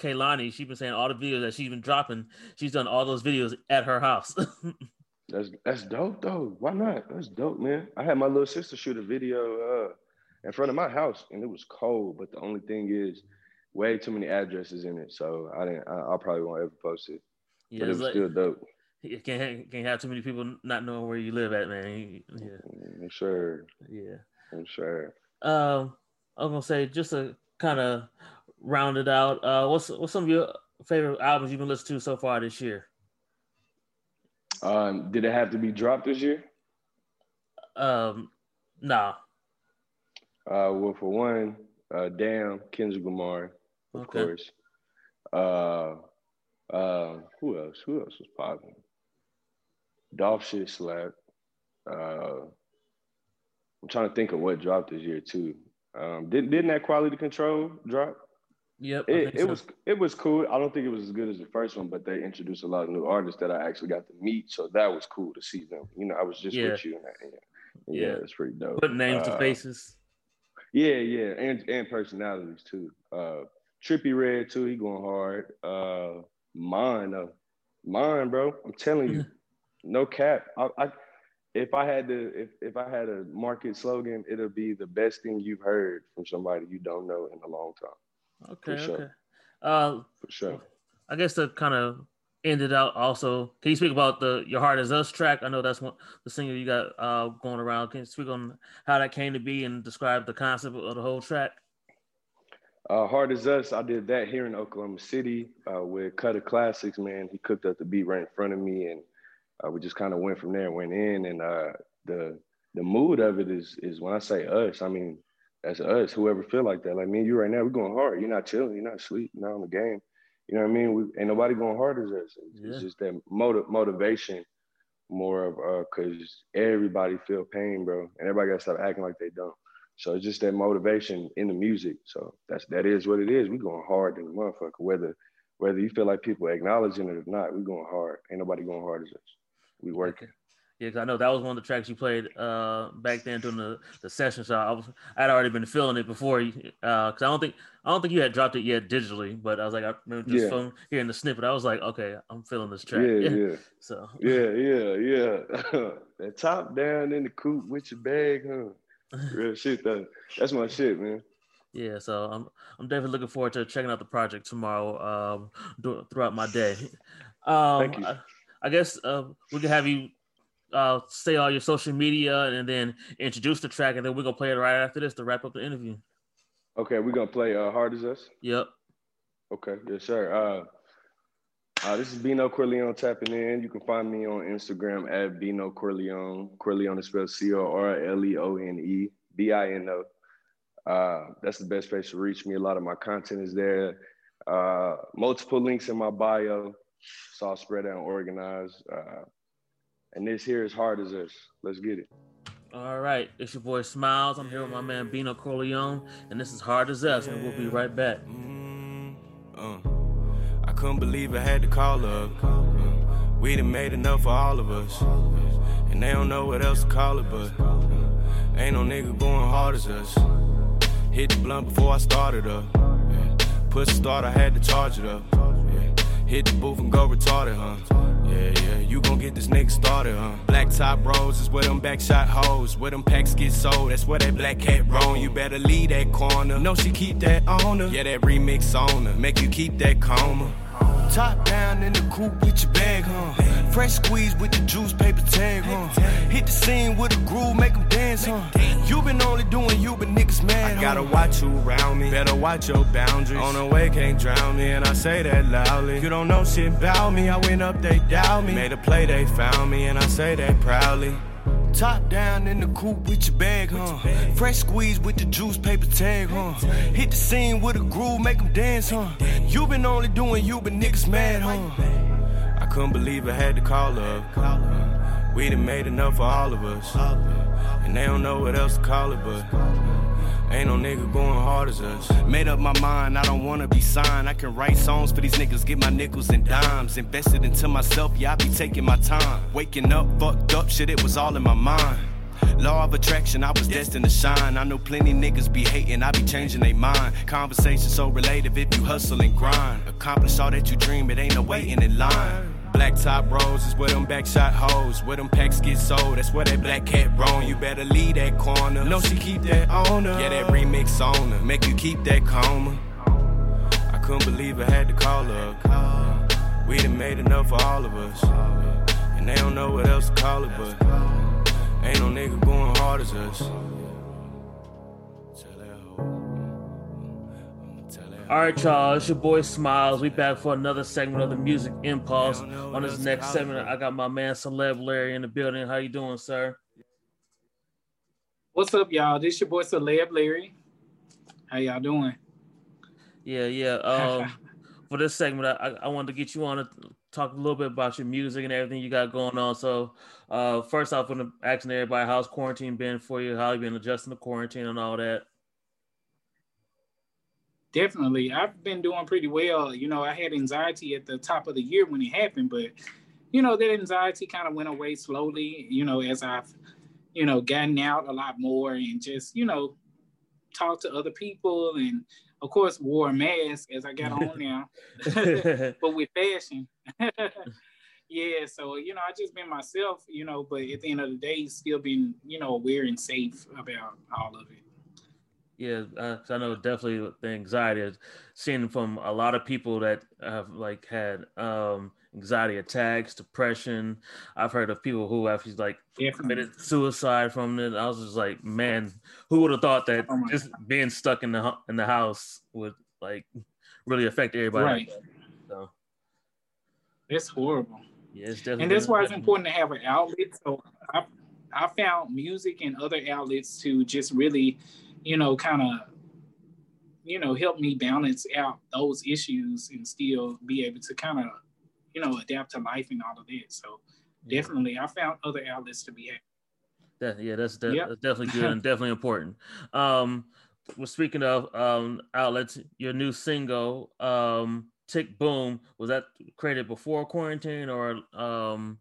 Kehlani, she's been saying all the videos that she's been dropping. She's done all those videos at her house. That's that's dope though. Why not? That's dope, man. I had my little sister shoot a video uh in front of my house and it was cold, but the only thing is way too many addresses in it. So I didn't I, I probably won't ever post it. yeah, but it was like, still dope. you can't have, can't have too many people not knowing where you live at, man. Yeah, sure. yeah. I'm sure. Um, I was gonna say just to kind of round it out. Uh, what's what's some of your favorite albums you've been listening to so far this year? Um, did it have to be dropped this year? Um, nah. Uh well for one, uh damn, Kendrick Lamar, of Okay. course. Uh uh who else? Who else was popping? Dolph shit slapped. Uh I'm trying to think of what dropped this year too. Um didn't didn't that quality control drop? Yep. It, it so. was it was cool. I don't think it was as good as the first one, but they introduced a lot of new artists that I actually got to meet. So that was cool to see them. You know, I was just Yeah. with you and that. Yeah, yeah, it's pretty dope. putting names to Uh, faces. yeah, yeah, and and personalities too. Uh Trippie Redd too, he going hard. Uh mine though. Mine, bro. I'm telling you, no cap. I, I if I had to if, if I had a market slogan, it'll be the best thing you've heard from somebody you don't know in a long time. Okay, sure. okay. Uh, for sure. I guess to kind of end it out. Also, can you speak about the "Your Heart Is Us" track? I know that's one the single you got uh, going around. Can you speak on how that came to be and describe the concept of the whole track? Uh, Hard as Us, I did that here in Oklahoma City uh, with Cutter Classics, man. He cooked up the beat right in front of me, and uh, we just kind of went from there, went in, and uh, the the mood of it is is when I say us, I mean that's us. Whoever feel like that, like me and you right now, we're going hard. You're not chilling, you're not asleep, you're not on the game. You know what I mean? We ain't nobody going hard as us. It's, Yeah. just that motiv- motivation more of uh because everybody feel pain, bro, and everybody gotta stop acting like they don't. So it's just that motivation in the music. So that's that is what it is. We going hard in the motherfucker. Whether whether you feel like people acknowledging it or not, we going hard. Ain't nobody going hard as us. We working. Yeah, 'cause I know that was one of the tracks you played uh, back then during the, the session. So I was I'd already been feeling it before because I don't think I don't think you had dropped it yet digitally, but I was like I remember just Yeah. from hearing the snippet, I was like, okay, I'm feeling this track. Yeah, yeah, So yeah, yeah, yeah. that top down in the coop with your bag, huh? Real shit. That that's my shit, man. Yeah, so I'm I'm definitely looking forward to checking out the project tomorrow um, throughout my day. Um, Thank you. I, I guess uh, we can have you uh, say all your social media and then introduce the track, and then we're gonna play it right after this to wrap up the interview. Okay, we're gonna play uh, hard as us. Yep. Okay, yes, sir. Uh, uh, this is Bino Corleone tapping in. You can find me on Instagram at Bino Corleone. Corleone is spelled C O R L E O N E B I N O. Uh, that's the best place to reach me. A lot of my content is there. Uh, multiple links in my bio. It's all spread out and organized. Uh, and this here is hard as us. Let's get it. All right, it's your boy Smiles. I'm here with my man Bino Corleone, and this is Hard as Us, and we'll be right back. Uh, I couldn't believe I had to call up. Uh, we done made enough for all of us. And they don't know what else to call it, but uh, ain't no nigga going hard as us. Hit the blunt before I started up. Yeah. Push start, I had to charge it up. Hit the booth and go retarded, huh? Yeah, yeah, you gon' get this nigga started, huh? Black top rose is where them backshot hoes, where them packs get sold. That's where that black cat roam. You better leave that corner. No, she keep that on her. Yeah, that remix on her. Make you keep that coma. Top down in the coupe with your bag, huh? Fresh squeeze with the juice paper tag, huh? Hit the scene with a groove, make them dance, huh? You been only doing you, but niggas mad, I gotta watch you around me. Better watch your boundaries. On the way, can't drown me, and I say that loudly. You don't know shit about me. I went up, they doubt me. Made a play, they found me, and I say that proudly. Top down in the coupe with your bag, huh? Fresh squeeze with the juice paper tag, huh? Hit the scene with a groove, make them dance, huh? You been only doing you, but niggas mad, huh? Couldn't believe I had to call up. We done made enough for all of us. And they don't know what else to call it, but ain't no nigga going hard as us. Made up my mind, I don't wanna be signed. I can write songs for these niggas, get my nickels and dimes. Invested into myself, yeah, I be taking my time. Waking up, fucked up, shit, it was all in my mind. Law of attraction, I was destined to shine. I know plenty niggas be hating, I be changing their mind. Conversation so relative if you hustle and grind. Accomplish all that you dream, it ain't no waiting in line. Black top rose is where them backshot hoes, where them packs get sold. That's where that black cat roam. You better leave that corner. No, she keep that on her. Yeah, that remix on her. Make you keep that coma. I couldn't believe I had to call her. We done made enough for all of us. And they don't know what else to call it, but ain't no nigga going hard as us. All right, y'all. It's your boy Smiles. We back for another segment of the Music Impulse. On this next segment, I got my man Celeb Larry in the building. How you doing, sir? What's up, y'all? This is your boy Celeb Larry. How y'all doing? Yeah, yeah. Um, for this segment, I, I wanted to get you on to talk a little bit about your music and everything you got going on. So, uh, first off, I'm asking everybody, how's quarantine been for you? How you been adjusting to quarantine and all that? Definitely. I've been doing pretty well. You know, I had anxiety at the top of the year when it happened, but you know, that anxiety kind of went away slowly, you know, as I've, you know, gotten out a lot more and just, you know, talked to other people and of course wore a mask as I got on now. but with fashion. yeah, so you know, I just been myself, you know, but at the end of the day, still being, you know, aware and safe about all of it. Yeah, uh, I know definitely the anxiety is seen from a lot of people that have like had um, anxiety attacks, depression. I've heard of people who have like Yeah. committed suicide from it. I was just like, man, who would have thought that Oh just being stuck in the in the house would like really affect everybody? Right. So It's horrible. yeah, it's definitely and that's why it's important to have an outlet. So I, I found music and other outlets to just really, you know, kind of, you know, help me balance out those issues and still be able to kind of, you know, adapt to life and all of that. So definitely, I found other outlets to be happy. That, yeah, that's, de- Yep. that's definitely good and definitely important. Um, well, speaking of um, outlets, your new single, um, "Tick Boom," was that created before quarantine or? Um,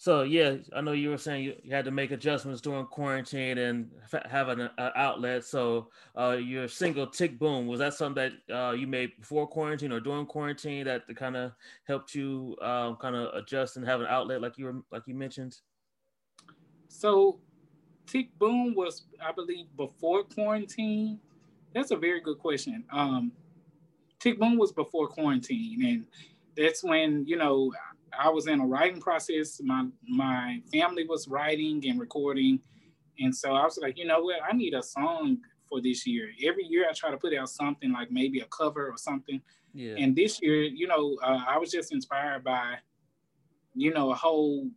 so yeah, I know you were saying you, you had to make adjustments during quarantine and f- have an uh, outlet. So uh, your single "Tick Boom" was that something that uh, you made before quarantine or during quarantine that kind of helped you um, kind of adjust and have an outlet, like you were like you mentioned? So, Tick Boom was, I believe, before quarantine. That's a very good question. Um, Tick Boom was before quarantine, and that's when you know I was in a writing process. My my family was writing and recording, and so I was like, you know what, I need a song for this year. Every year I try to put out something like maybe a cover or something. Yeah. And this year, you know, uh, I was just inspired by, you know, a whole,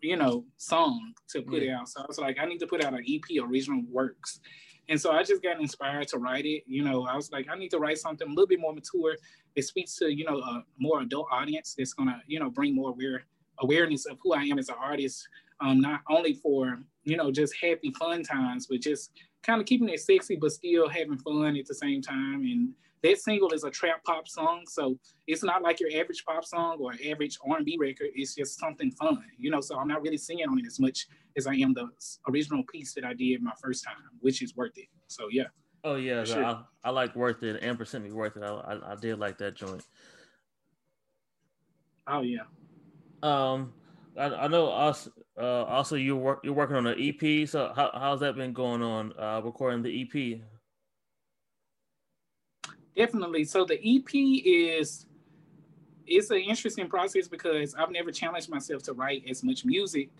you know, song to put Yeah. out. So I was like, I need to put out an EP, original works. And so I just got inspired to write it. You know, I was like, I need to write something a little bit more mature that speaks to, you know, a more adult audience that's gonna, you know, bring more aware awareness of who I am as an artist. Um, not only for, you know, just happy fun times, but just kind of keeping it sexy, but still having fun at the same time. And that single is a trap pop song, so it's not like your average pop song or average R&B record. It's just something fun, you know. So I'm not really singing on it as much as I am the original piece that I did my first time, which is worth it. So yeah, Oh yeah, sure. I, I like worth it. Amber sent me worth it. I, I, I did like that joint. oh yeah. Um, I, I know also, uh, also you work you're working on an EP. So how how's that been going on? Uh, recording the EP. Definitely. So the EP is it's an interesting process because I've never challenged myself to write as much music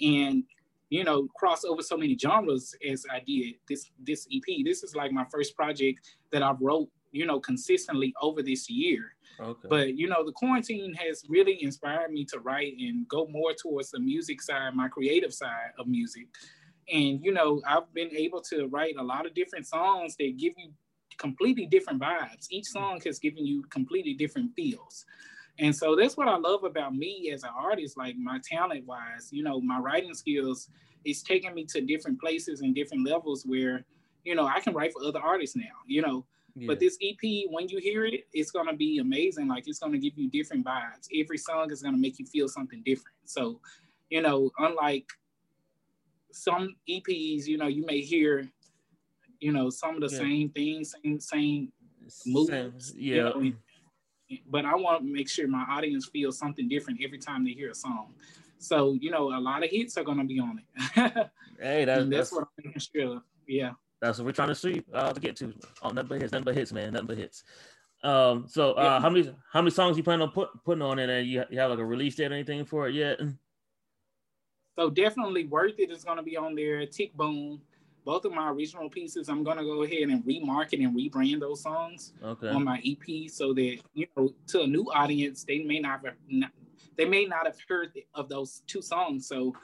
and you know cross over so many genres as I did this this EP. This is like my first project that I've wrote you know consistently over this year. Okay. But you know the quarantine has really inspired me to write and go more towards the music side, my creative side of music. And you know I've been able to write a lot of different songs that give you completely different vibes. Each hmm. song has given you completely different feels. And so that's what I love about me as an artist, like my talent wise, you know, my writing skills is taking me to different places and different levels where, you know, I can write for other artists now, you know. yeah. But this EP, when you hear it, it's gonna be amazing. Like it's gonna give you different vibes. Every song is gonna make you feel something different. So, you know, unlike some EPs, you know, you may hear, you know, some of the Yeah. same things, same same moves, you yeah. know, but I want to make sure my audience feels something different every time they hear a song. So, you know, a lot of hits are gonna be on it. Hey, that, that's that's what I'm making sure of. Yeah. that's what we're trying to see uh, to get to. Oh, nothing but hits, nothing but hits, man, nothing but hits. Um, so uh, Yeah. how many how many songs you plan on put, putting on it? And you, you have like a release date or anything for it yet? So definitely worth it is gonna be on there. Tick Boom. Both of my original pieces, I'm gonna go ahead and remarket and rebrand those songs Okay. on my EP so that you know to a new audience they may not have not, they may not have heard of those two songs. So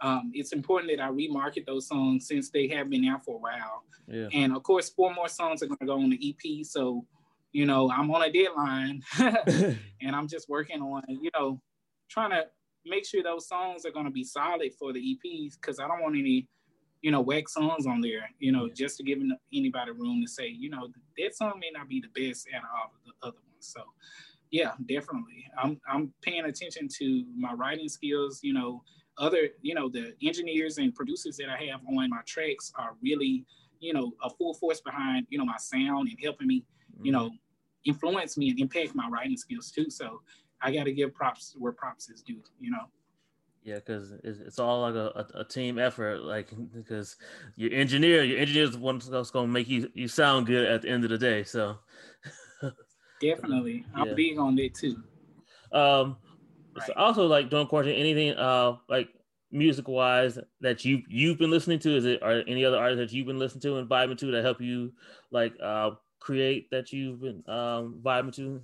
um, it's important that I remarket those songs since they have been out for a while. Yeah. And of course, four more songs are gonna go on the EP. So you know I'm on a deadline, and I'm just working on you know trying to make sure those songs are gonna be solid for the EPs because I don't want any you know, wax songs on there, you know, just to give anybody room to say, you know, that song may not be the best out of all of the other ones. So, yeah, definitely. I'm I'm paying attention to my writing skills. You know, other, you know, the engineers and producers that I have on my tracks are really, you know, a full force behind, you know, my sound and helping me, you mm-hmm. know, influence me and impact my writing skills too. So I got to give props where props is due. You know. Yeah, because it's, it's all like a, a, a team effort. Like because your engineer, your engineer is the one that's going to make you you sound good at the end of the day. So Definitely, I'm Yeah. big on that too. Um, so also like during quarantine, anything uh like music wise that you you've been listening to? Is it are any other artists that you've been listening to and vibing to that help you like uh create that you've been um vibing to?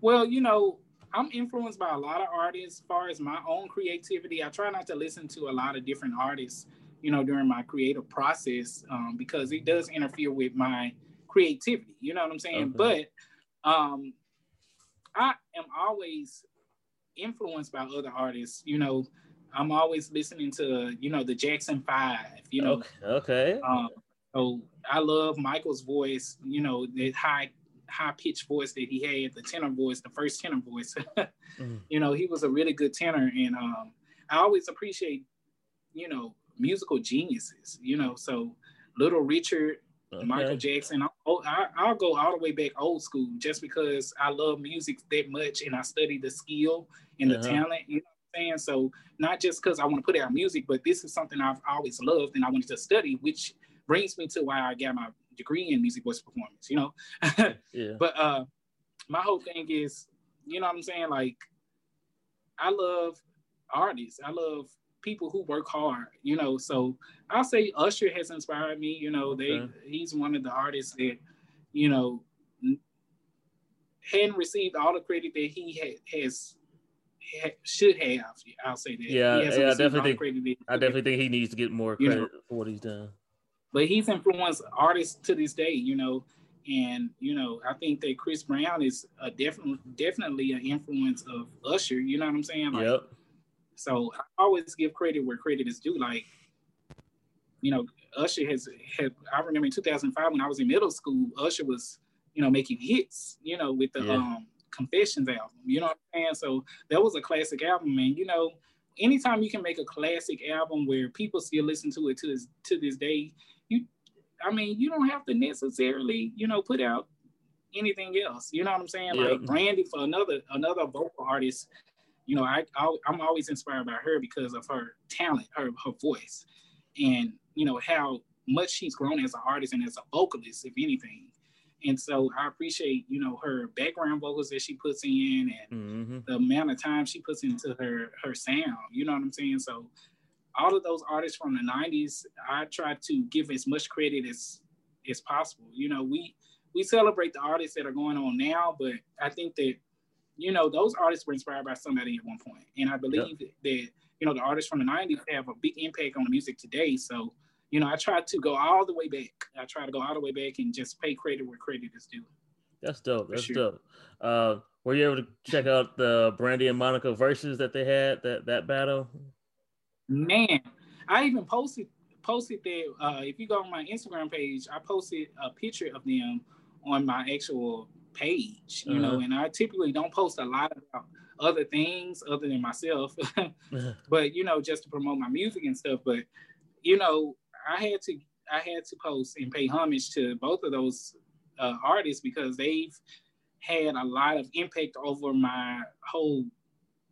Well, you know, I'm influenced by a lot of artists. As far as my own creativity, I try not to listen to a lot of different artists, you know, during my creative process um, because it does interfere with my creativity. You know what I'm saying? But um, I am always influenced by other artists. You know, I'm always listening to, you know, the Jackson Five. You know, Okay, okay. um, so I love Michael's voice, you know, the high high pitched voice that he had, the tenor voice, the first tenor voice. Mhm. You know, he was a really good tenor, and um, I always appreciate, you know, musical geniuses. You know, so Little Richard, Michael. Jackson. I'll, oh, I, I'll go all the way back old school just because I love music that much, and I study the skill and the Uh-huh. talent. You know what I'm saying? So not just because I want to put out music, but this is something I've always loved and I wanted to study, which brings me to why I got my degree in music voice performance. You know, Yeah. but uh, my whole thing is, you know what I'm saying? Like, I love artists. I love people who work hard, you know. So I'll say Usher has inspired me. You know, they Okay. he's one of the artists that, you know, hadn't received all the credit that he had, has ha, should have. I'll say that. Yeah, yeah, I definitely that- I definitely think he needs to get more You credit know. for what he's done. But he's influenced artists to this day, you know. And you know, I think that Chris Brown is a definitely definitely an influence of Usher. You know what I'm saying? Like, Yep. So I always give credit where credit is due. Like, you know, Usher has had. I remember in 2005 when I was in middle school, Usher was, you know, making hits. You know, with the Yeah. um Confessions album. You know what I'm saying? So that was a classic album, and you know, anytime you can make a classic album where people still listen to it to this to this day, I mean, you don't have to necessarily, you know, put out anything else. You know what I'm saying? Yep. Like Brandy for another another vocal artist you know, I, I I'm always inspired by her because of her talent, her her voice, and you know how much she's grown as an artist and as a vocalist, if anything. And so I appreciate you know her background vocals that she puts in and hmm the amount of time she puts into her her sound. You know what I'm saying? So all of those artists from the '90s, I try to give as much credit as as possible. You know, we we celebrate the artists that are going on now, but I think that you know those artists were inspired by somebody at one point, and I believe that you know the artists from the '90s have a big impact on the music today. So you know, I try to go all the way back. I try to go all the way back and just pay credit where credit is due. That's dope. That's sure. dope. Uh, were you able to check out the Brandy and Monica Verzuz that they had that that battle? Man, I even posted posted that. Uh, if you go on my Instagram page, I posted a picture of them on my actual page. You know, Uh-huh. and I typically don't post a lot about other things other than myself, but you know, just to promote my music and stuff. But you know, I had to I had to post and pay homage to both of those uh, artists because they've had a lot of impact over my whole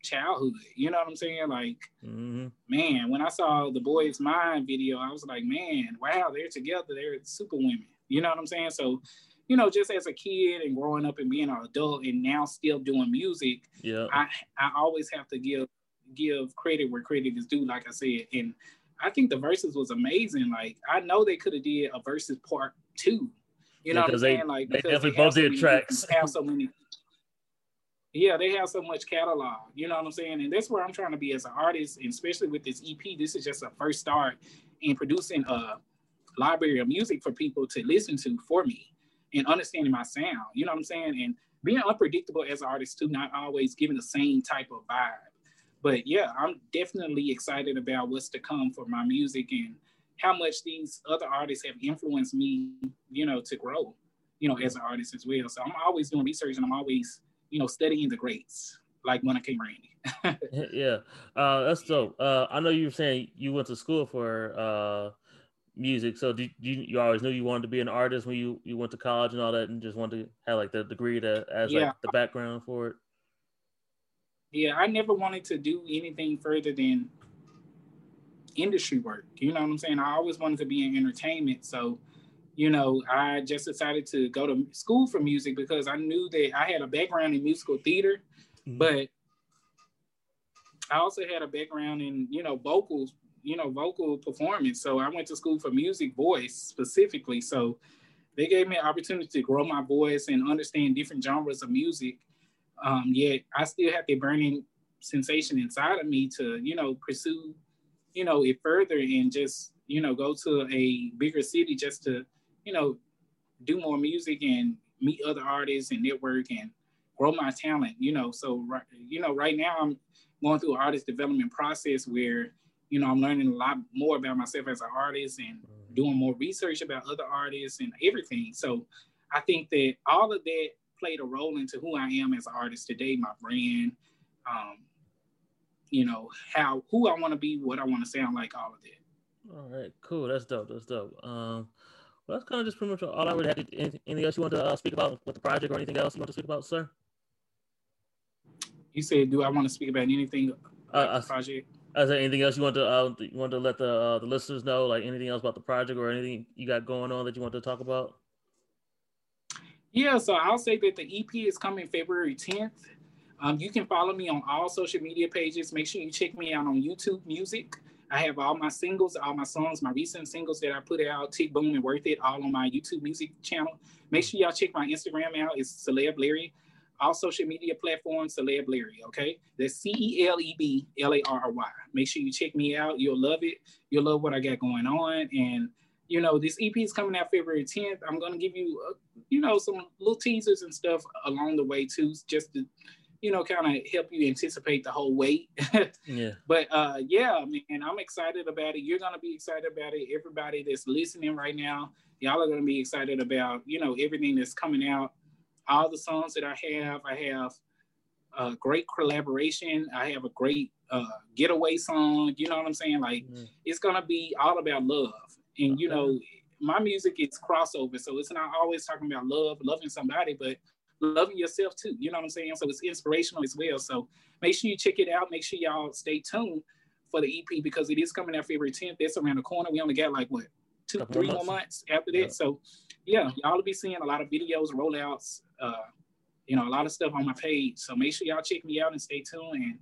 childhood. You know what I'm saying? Like hmm man, when I saw the Boys Mind video, I was like, man, wow, they're together. They're super women. You know what I'm saying? So, you know, just as a kid and growing up and being an adult and now still doing music, Yeah. I I always have to give give credit where credit is due, like I said. And I think the Verzuz was amazing. Like I know they could have did a Verzuz part two. You Yeah, know what I'm they- saying? Like they definitely have both so did many- tracks. Have so many. Yeah, they have so much catalog. You know what I'm saying? And that's where I'm trying to be as an artist, and especially with this EP. This is just a first start in producing a library of music for people to listen to for me and understanding my sound. You know what I'm saying? And being unpredictable as an artist too, not always giving the same type of vibe. But yeah, I'm definitely excited about what's to come for my music and how much these other artists have influenced me, you know, to grow, you know, as an artist as well. So I'm always doing research and I'm always, you know, studying the greats, like Monica King Randy. yeah. Uh, that's dope. Uh, I know you were saying you went to school for uh music. So did you you always knew you wanted to be an artist when you you went to college and all that, and just wanted to have like the degree to as Yeah. like the background for it? yeah, I never wanted to do anything further than industry work. You know what I'm saying? I always wanted to be in entertainment. So, you know, I just decided to go to school for music because I knew that I had a background in musical theater, mm-hmm. but I also had a background in, you know, vocals, you know, vocal performance. So I went to school for music voice specifically. So they gave me an opportunity to grow my voice and understand different genres of music. Um, yet I still have the burning sensation inside of me to, you know, pursue, you know, it further and just, you know, go to a bigger city just to, you know, do more music and meet other artists and network and grow my talent, you know. So right, you know, right now I'm going through an artist development process where, you know, I'm learning a lot more about myself as an artist and doing more research about other artists and everything. So I think that all of that played a role into who I am as an artist today, my brand, um, you know, how who I want to be, what I want to sound like, all of that. All right, cool. That's dope. That's dope. Um, well, that's kind of just pretty much all I would have. Anything else you want to uh, speak about with the project or anything else you want to speak about, sir? You said, do I want to speak about anything uh, project? Is there anything else you want to uh, you want to let the uh, the listeners know, like anything else about the project or anything you got going on that you want to talk about? Yeah, so I'll say that the EP is coming February 10th. Um, you can follow me on all social media pages. Make sure you check me out on YouTube Music. I have all my singles, all my songs, my recent singles that I put out, Tick Boom and Worth It, all on my YouTube Music channel. Make sure y'all check my Instagram out. It's Celeb Larry all social media platforms, Celeb Larry, okay? That's C E L E B L A R R Y. Make sure you check me out. You'll love it. You'll love what I got going on. And, you know, this EP is coming out February 10th. I'm going to give you, uh, you know, some little teasers and stuff along the way, too, just to, you know, kind of help you anticipate the whole wait. yeah. But uh, yeah, man, I'm excited about it. You're gonna be excited about it. Everybody that's listening right now, y'all are gonna be excited about, you know, everything that's coming out all the songs that I have, I have a great collaboration. I have a great uh, getaway song. You know what I'm saying? Like mm-hmm. it's gonna be all about love. And you know, my music is crossover, so it's not always talking about love, loving somebody, but loving yourself too. You know what I'm saying? So it's inspirational as well. So make sure you check it out. Make sure y'all stay tuned for the EP because it is coming out February 10th. That's around the corner. We only got like what two, three more months after that. Yeah. So yeah, y'all will be seeing a lot of videos, rollouts, uh, you know, a lot of stuff on my page. So make sure y'all check me out and stay tuned and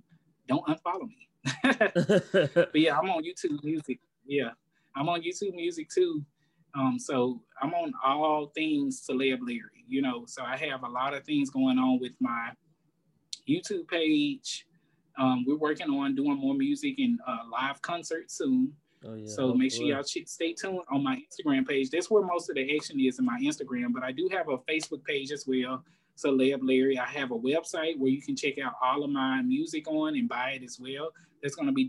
don't unfollow me. but yeah, I'm on YouTube Music. Yeah, I'm on YouTube Music too. Um, so I'm on all things Celeb Larry, you know. So I have a lot of things going on with my YouTube page. Um, we're working on doing more music and uh, live concerts soon. Oh, yeah. So make sure y'all stay tuned on my Instagram page. That's where most of the action is in my Instagram, but I do have a Facebook page as well. Celeb Larry. I have a website where you can check out all of my music on and buy it as well. That's going to be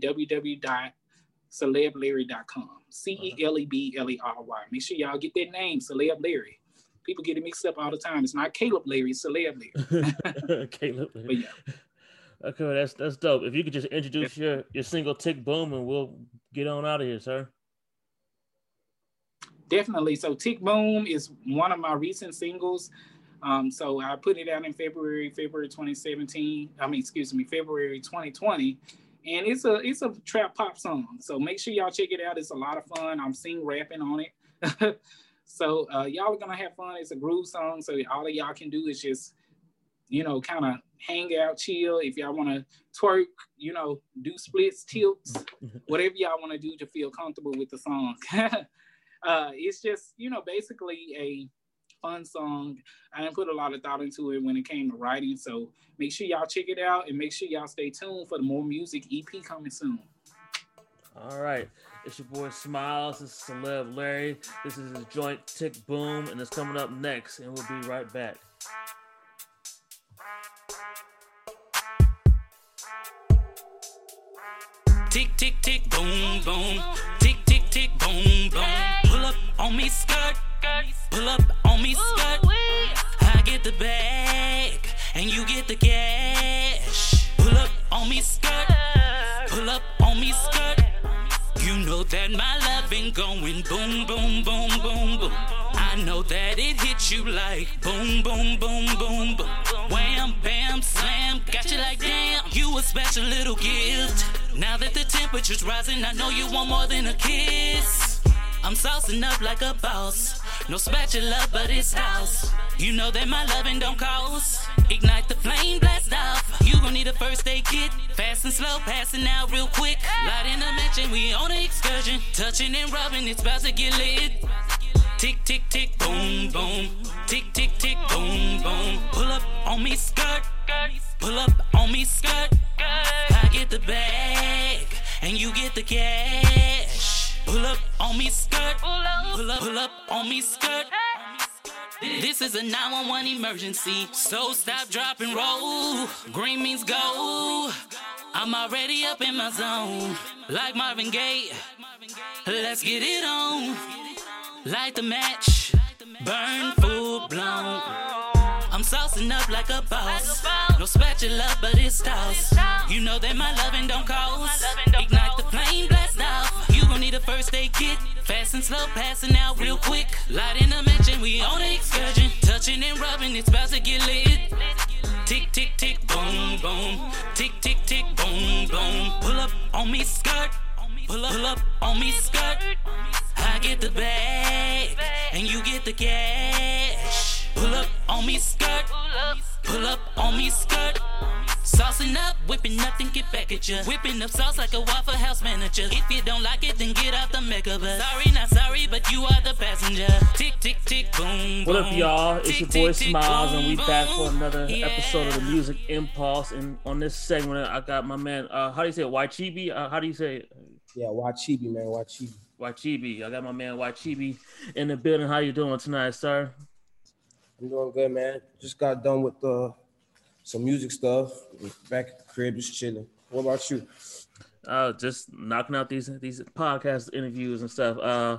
www.celeblarry.com. C E L E B L E R Y. Make sure y'all get that name, Celeb Larry. People get it mixed up all the time. It's not Caleb Larry, it's Celeb Larry. Caleb Larry. But yeah. Okay, that's that's dope. If you could just introduce your your single "Tick Boom" and we'll get on out of here, sir. Definitely. So "Tick Boom" is one of my recent singles. Um, so I put it out in February, February 2017. I mean, excuse me, February 2020, and it's a it's a trap pop song. So make sure y'all check it out. It's a lot of fun. I'm sing rapping on it. so uh, y'all are gonna have fun. It's a groove song. So all of y'all can do is just you know, kind of hang out, chill. If y'all want to twerk, you know, do splits, tilts, whatever y'all want to do to feel comfortable with the song. uh, it's just, you know, basically a fun song. I didn't put a lot of thought into it when it came to writing. So make sure y'all check it out and make sure y'all stay tuned for the more music EP coming soon. All right. It's your boy Smiles. This is Celeb Larry. This is his joint Tick Boom, and it's coming up next, and we'll be right back. Tick, tick, tick, boom, boom. Tick, tick, tick, boom, boom. Pull up on me, skirt. Pull up me, skirt. I get the bag, and you get the cash. Pull up on me, skirt. Pull up on me, skirt. You know that my love ain't going boom, boom, boom, boom, boom. I I know that it hit you like boom, boom, boom, boom, boom. Wham, bam, slam. Got you like damn. You a special little gift. Now that the temperature's rising, I know you want more than a kiss. I'm saucing up like a boss. No spatula, but it's house. You know that my loving don't cost. Ignite the flame, blast off. You gon' need a first aid kit. Fast and slow, passing out real quick. Light in the and we on an excursion. Touching and rubbing, it's about to get lit. Tick, tick, tick, boom, boom. Tick, tick, tick, boom, boom. Pull up on me, skirt. Pull up on me, skirt. I get the bag, and you get the cash. Pull up on me, skirt. Pull up, pull up on me, skirt. This is a 911 emergency, so stop, drop, and roll. Green means go. I'm already up in my zone, like Marvin Gaye. Let's get it on. Light the match, burn full blown. I'm saucing up like a boss. No spatula, but it's toss. You know that my loving don't cost. Ignite the flame, blast off. Need a first aid kit. Fast and slow, passing out real quick. Light in the match and we on an excursion. Touching and rubbing, it's about to get lit. Tick, tick, tick, boom, boom. Tick, tick, tick, boom, boom. Pull up on me, skirt. Pull up, pull up on me, skirt. I get the bag, and you get the cash. Pull up on me, skirt. Pull up on me, skirt. Saucing up, whipping nothing, get back at ya. Whipping up sauce like a Waffle House manager. If you don't like it, then get out the mega bus. Sorry, not sorry, but you are the passenger. Tick, tick, tick, boom. What up, y'all? It's Tick, your boy tick, Smiles, boom, and we back for another Yeah. episode of the Music Impulse. And on this segment, I got my man. Uh, how do you say it? Waichibi? Uh, how do you say it? Yeah, Wachibi, man, Wachibi. Waichibi. I got my man Waichibi in the building. How you doing tonight, sir? I'm doing good, man. Just got done with uh, some music stuff. Back at the crib, just chilling. What about you? uh just knocking out these these podcast interviews and stuff uh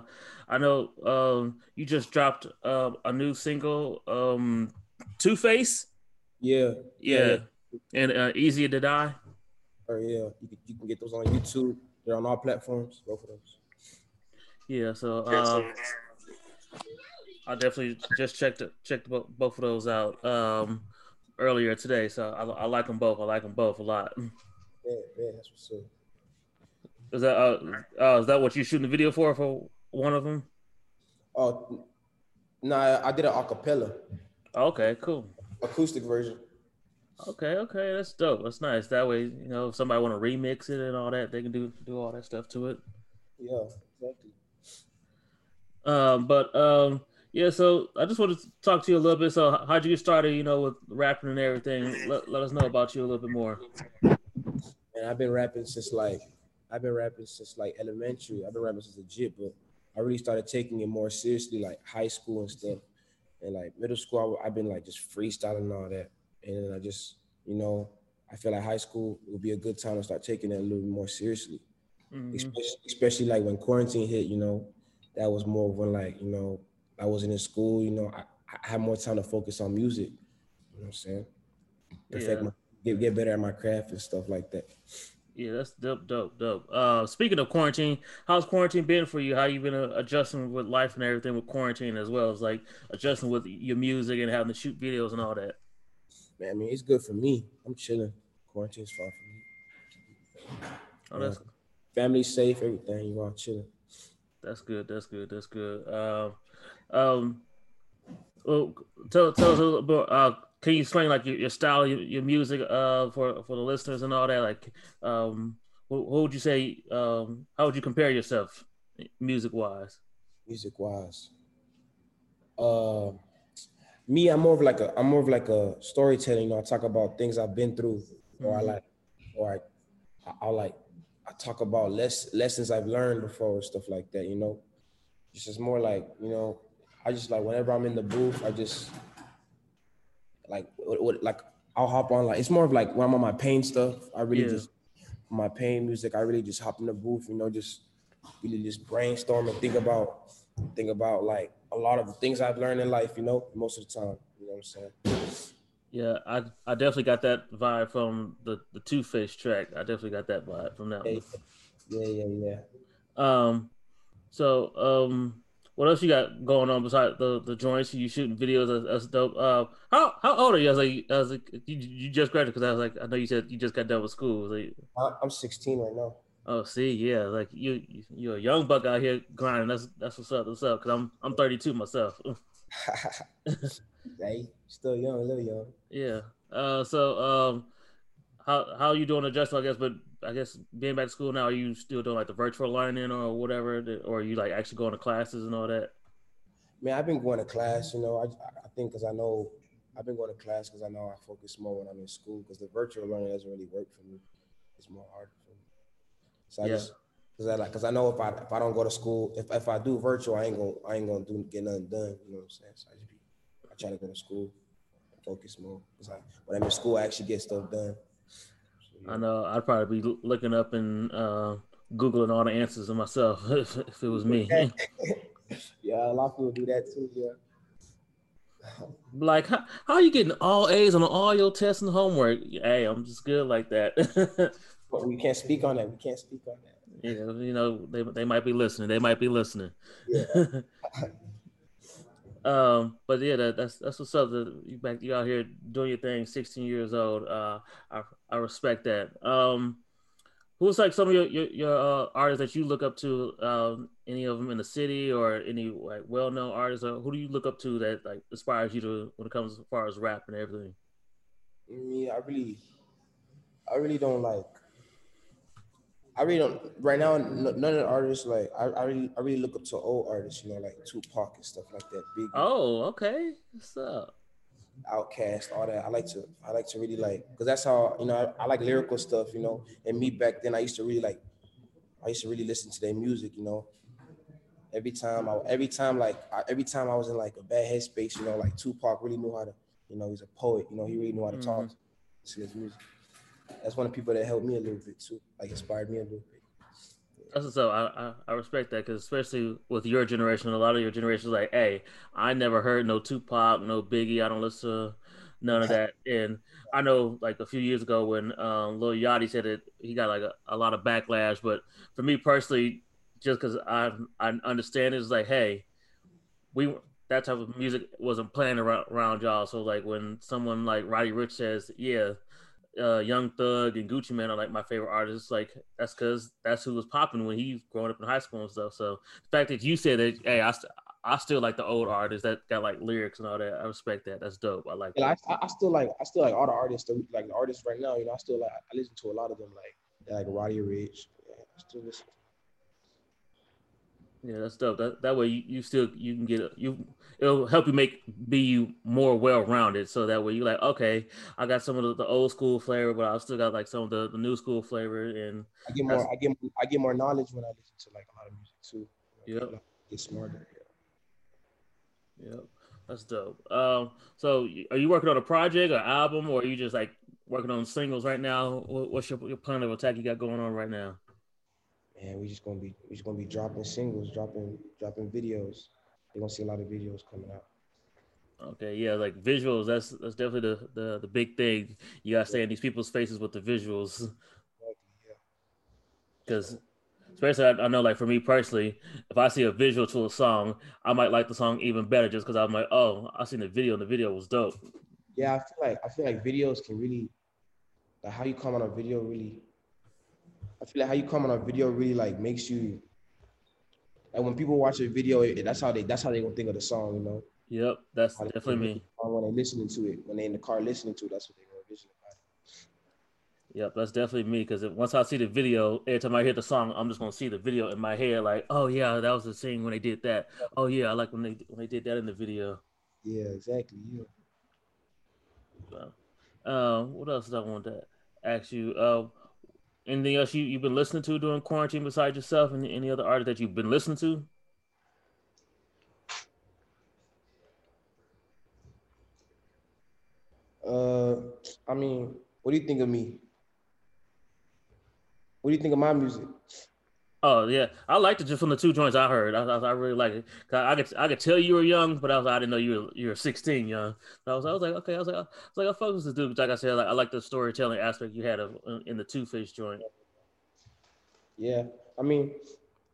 i know um you just dropped uh, a new single um two face Yeah, yeah, and uh easier to die Or yeah, you can, you can get those on YouTube. They're on all platforms. Both of those. yeah so uh i definitely just checked checked both of those out um earlier today so i, I like them both i like them both a lot Yeah, yeah, that's what's up. is that uh, uh is that what you're shooting the video for for one of them Oh, no, I, I did an acapella okay cool acoustic version. Okay, okay, that's dope. That's nice. That way, you know, if somebody want to remix it and all that, they can do do all that stuff to it. Yeah, exactly. Um, but um, yeah. So I just wanted to talk to you a little bit. So how'd you get started? You know, with rapping and everything. Let, let us know about you a little bit more. And I've been rapping since like I've been rapping since like elementary. I've been rapping since legit, but I really started taking it more seriously like high school and stuff. And like middle school, I, I've been like just freestyling and all that. And then I just, you know, I feel like high school would be a good time to start taking it a little more seriously. Mhm. Especially, especially like when quarantine hit, you know, that was more of when like, you know, I wasn't in school, you know, I, I had more time to focus on music. You know what I'm saying? Perfect Yeah. my get, get better at my craft and stuff like that. Yeah, that's dope, dope, dope. Uh, speaking of quarantine, how's quarantine been for you? How you been uh, adjusting with life and everything with quarantine as well as like adjusting with your music and having to shoot videos and all that. Man, I mean, it's good for me. I'm chilling. Quarantine's fine for me. Oh, that's Family's safe, everything. You all chilling. That's good. That's good. That's good. Um, um, well, tell tell us a little bit. Uh, can you explain like your, your style, your, your music, uh, for for the listeners and all that? Like, um, what, what would you say? Um, how would you compare yourself, music wise? Music wise. Uh, me, I'm more of like a, I'm more of like a storyteller. You know, I talk about things I've been through, or I Mhm. like, or I, I, I like, I talk about less lessons I've learned before, stuff like that. You know, it's just more like, you know, I just like whenever I'm in the booth, I just like, what, what, like I'll hop on like it's more of like when I'm on my pain stuff. I really Yeah. just my pain music. I really just hop in the booth, you know, just really just brainstorm and think about think about like a lot of the things I've learned in life, you know, most of the time. You know what I'm saying? Yeah, I I definitely got that vibe from the the Two Face track. I definitely got that vibe from that one. Yeah, yeah, yeah, yeah. Um, so um, what else you got going on besides the the joints? You shooting videos? That's, that's dope. Uh, how how old are you? I was like, I was like, you, you just graduated because I was like, I know you said you just got done with school. Like, I'm 16 right now. oh, see, yeah, like you you- you're a young buck out here grinding. That's that's what's up. What's up? Because I'm I'm 32 myself. hey, still young, a little young. yeah. Uh, so um, how how you doing adjustment? I guess, but I guess being back to school now, are you still doing like the virtual learning or whatever, or are you like actually going to classes and all that? Man, I've been going to class. You know, I I think because I know I've been going to class because I know I focus more when I'm in school because the virtual learning doesn't really work for me. It's more hard for me. So I Yeah. just because I like because I know if I if I don't go to school if, if I do virtual I ain't gonna I ain't gonna do get nothing done. You know what I'm saying? So I just be I try to go to school, focus more because I when I'm in school I actually get stuff done. I know I'd probably be looking up and uh, googling all the answers of myself if, if it was me. Yeah, a lot of people do that too. Yeah. like, how, how are you getting all A's on all your tests and homework? Hey, I'm just good like that. But we can't speak on that. We can't speak on that. yeah, you know they they might be listening. They might be listening. Um, but yeah, that, that's that's what's up. That you back you out here doing your thing. 16 years old. Uh, I I respect that. Um, who's like some of your your, your uh, artists that you look up to? Um, any of them in the city or any like well known artists? Or who do you look up to that like inspires you to when it comes as far as rap and everything? Me, I really, I really don't like. I really don't. Right now, none of the artists like. I, I really, I really look up to old artists. You know, like Tupac and stuff like that. Big Oh, okay. What's up? OutKast, all that. I like to. I like to really like because that's how you know. I, I like lyrical stuff. You know, and me back then, I used to really like. I used to really listen to their music. You know. Every time I, every time like, I, every time I was in like a bad headspace, you know, like Tupac really knew how to, you know, he's a poet. You know, he really knew how to talk Listen to his music. That's one of the people that helped me a little bit too, like inspired me a little bit. That's what's up. I, I, I respect that because especially with your generation, a lot of your generation is like, hey, I never heard no Tupac, no Biggie. I don't listen to none of that. And I know like a few years ago when um, Lil Yachty said it, he got like a, a lot of backlash. But for me personally, just because I I understand it, it's like, hey, we that type of music wasn't playing around, around y'all. So like when someone like Roddy Ricch says, yeah, uh, Young Thug and Gucci Mane are like my favorite artists. Like that's because that's who was popping when he was growing up in high school and stuff. So the fact that you said that, hey, I, st- I still like the old artists that got like lyrics and all that. I respect that. That's dope. I like that. I, I still like, I still like all the artists, that, like the artists right now. You know, I still like, I listen to a lot of them, like like Roddy Ricch. Yeah, I still listen. Yeah, that's dope. That that way you, you still you can get a, you it'll help you make be you more well rounded. So that way you're like, okay, I got some of the, the old school flavor, but I still got like some of the, the new school flavor and I get more, I get, I get more knowledge when I listen to like a lot of music too. You know, Yep. Get smarter. Yep, that's dope. Um, so are you working on a project or album, or are you just like working on singles right now? What- What's your, your plan of attack you got going on right now? Man, we just gonna be, we just gonna be dropping singles, dropping, dropping videos. You're gonna see a lot of videos coming out. Okay, yeah, like visuals. That's that's definitely the the, the big thing. You gotta stay in these people's faces with the visuals, because especially I, I know like for me personally, if I see a visual to a song, I might like the song even better just because I'm like, oh, I seen the video and the video was dope. Yeah, I feel like I feel like videos can really, like how you come on a video really. I feel like how you come on a video really like makes you. Like when people watch a video, it, that's how they that's how they gonna think of the song, you know. Yep, that's How definitely me. the When they're listening to it, when they're in the car listening to it, that's what they're gonna vision about it. Yep, that's definitely me. Because once I see the video, every time I hear the song, I'm just gonna see the video in my head. Like, oh yeah, that was the scene when they did that. Oh yeah, I like when they when they did that in the video. Yeah, exactly. Yeah. So, uh, what else did I want to ask you? Uh, anything else you you've been listening to during quarantine besides yourself and any other artist that you've been listening to? Uh, I mean, what do you think of me? What do you think of my music? Oh yeah, I liked it just from the two joints I heard. I, I, I really like it. 'Cause I could I could tell you were young, but I was I didn't know you were you were 16 young. But I was I was like okay, I was like I was like I fuck with this dude. Like I said, like I like the storytelling aspect you had of in the Two Face joint. Yeah, I mean,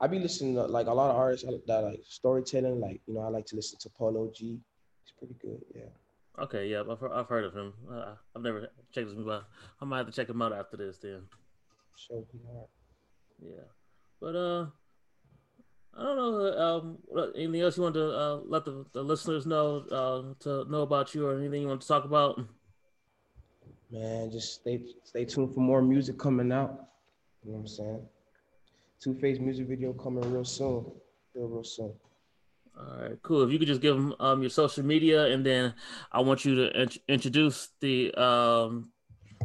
I be listening to like a lot of artists that like storytelling. Like you know, I like to listen to Polo G. He's pretty good. Yeah. Okay, yeah, I've heard, I've heard of him. Uh, I've never checked his movie. I might have to check him out after this then. Hard. Yeah, but uh, I don't know. Um, anything else you want to uh, let the, the listeners know uh, to know about you, or anything you want to talk about? Man, just stay stay tuned for more music coming out. You know what I'm saying? Two Face music video coming real soon. Real real soon. All right, cool. If you could just give them um, your social media, and then I want you to int- introduce the. Um,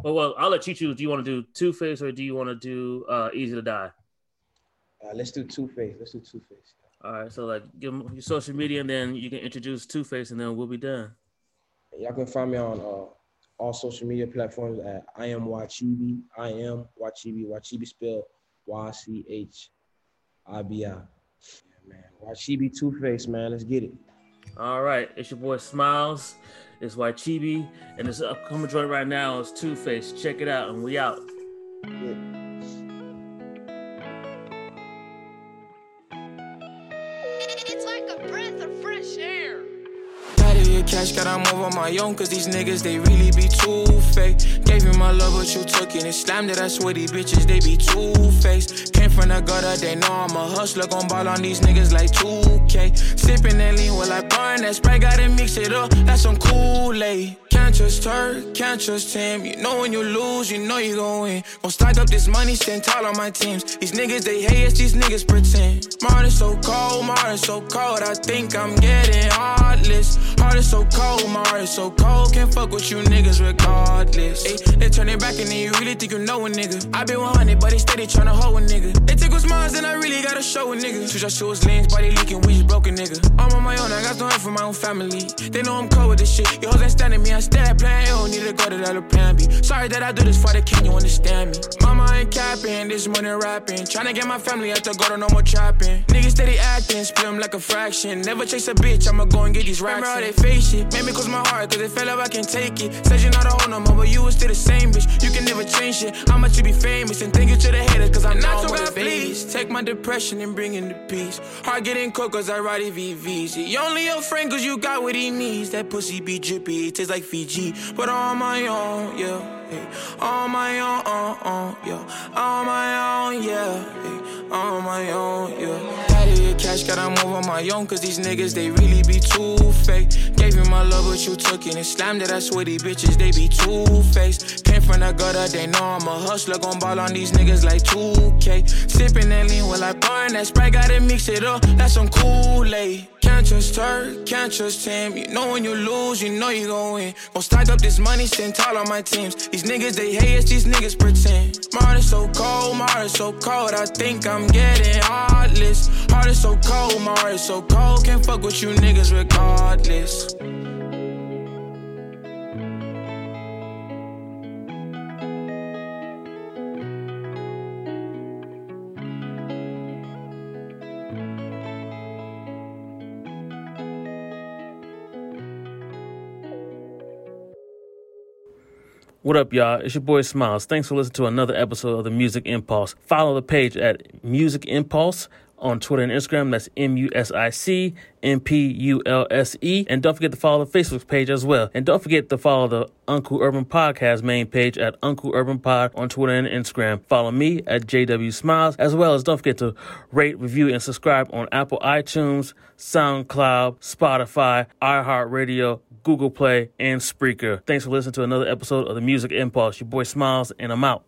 well, well, I'll let you choose. Do you want to do Two Face or do you want to do uh, Easy to Die? Uh, let's do Two Face. Let's do Two Face. All right, so like give them your social media, and then you can introduce Two Face, and then we'll be done. Y'all can find me on uh, all social media platforms at I am Wachibi. I am Wachibi. Wachibi spelled Y C H I B I man. Wachibi Two Face, man. Let's get it. All right, it's your boy Smiles. It's Wachibi, and this upcoming joint right now is Two Face. Check it out, and we out. Yeah. Cash, gotta move on my own, cause these niggas, they really be too fake. Gave you my love, but you took it and slammed it. I swear these bitches, they be two faced. Came from the gutter, they know I'm a hustler. Gon' ball on these niggas like 2K. Sippin' that lean while I burn that spray, gotta mix it up. That's some Kool-Aid. Can't trust her, can't trust him. You know when you lose, you know you gon' win. Gon' stack up this money, stand tall on my teams. These niggas, they hate us, these niggas pretend. Is so cold, is so cold. I think I'm getting heartless. Heart is so cold, my heart is so cold. Can't fuck with you niggas regardless. Ay, they turn it back and then you really think you know a nigga. I been 100, but they steady tryna hold a nigga. They take what's mine, then I really gotta show a nigga. Switch our shoes, lanes, body leaking, we just broke a nigga. I'm on my own, I got no help from my own family. They know I'm cold with this shit. You hoes ain't standing me, I stare playing ill, need to go to that plan B. Sorry that I do this for the king, you understand me. Mama ain't capping, this money rapping. Tryna get my family out to go to no more trapping. Niggas steady acting, split 'em like a fraction. Never chase a bitch, I'ma go and get these racks. Remember how they face shit, made me close my heart, cause it felt like I can't take it. Said you're not a hoe no more, but you was still the same bitch. You can never change shit. How much you be famous, and thank you to the haters, cause I'm not so bad, please. Take my depression and bring in the peace. Heart getting cold, cause I ride VVs. You only your friend, cause you got what he needs. That pussy be drippy, it tastes like Fiji. But on my own, yeah. On my own, uh, uh, yeah. On my own, yeah. On my own, yeah. Had to get cash, gotta move on my own, cause these niggas, they really be too fake. Gave you my love, but you took it and slammed it. I swear these bitches, they be two faced. Came from the gutter, they know I'm a hustler. Gon' ball on these niggas like 2K. Sippin' that lean while I burn that spray, gotta mix it up. That's some Kool-Aid. Can't trust her, can't trust him. You know when you lose, you know you gon' win. Gon' stack up this money, stand tall on my teams. These niggas, they hate us, these niggas pretend. My heart is so cold, my heart is so cold. I think I'm getting heartless. Heart is so cold, my heart is so cold. Can't fuck with you niggas regardless. What up, y'all? It's your boy Smiles. Thanks for listening to another episode of the Music Impulse. Follow the page at Music Impulse on Twitter and Instagram. That's M U S I C M P U L S E. And don't forget to follow the Facebook page as well. And don't forget to follow the Uncle Urban Podcast main page at Uncle Urban Pod on Twitter and Instagram. Follow me at JW Smiles, as well as don't forget to rate, review, and subscribe on Apple iTunes, SoundCloud, Spotify, iHeartRadio, Google Play, and Spreaker. Thanks for listening to another episode of the Music Impulse. Your boy Smiles, and I'm out.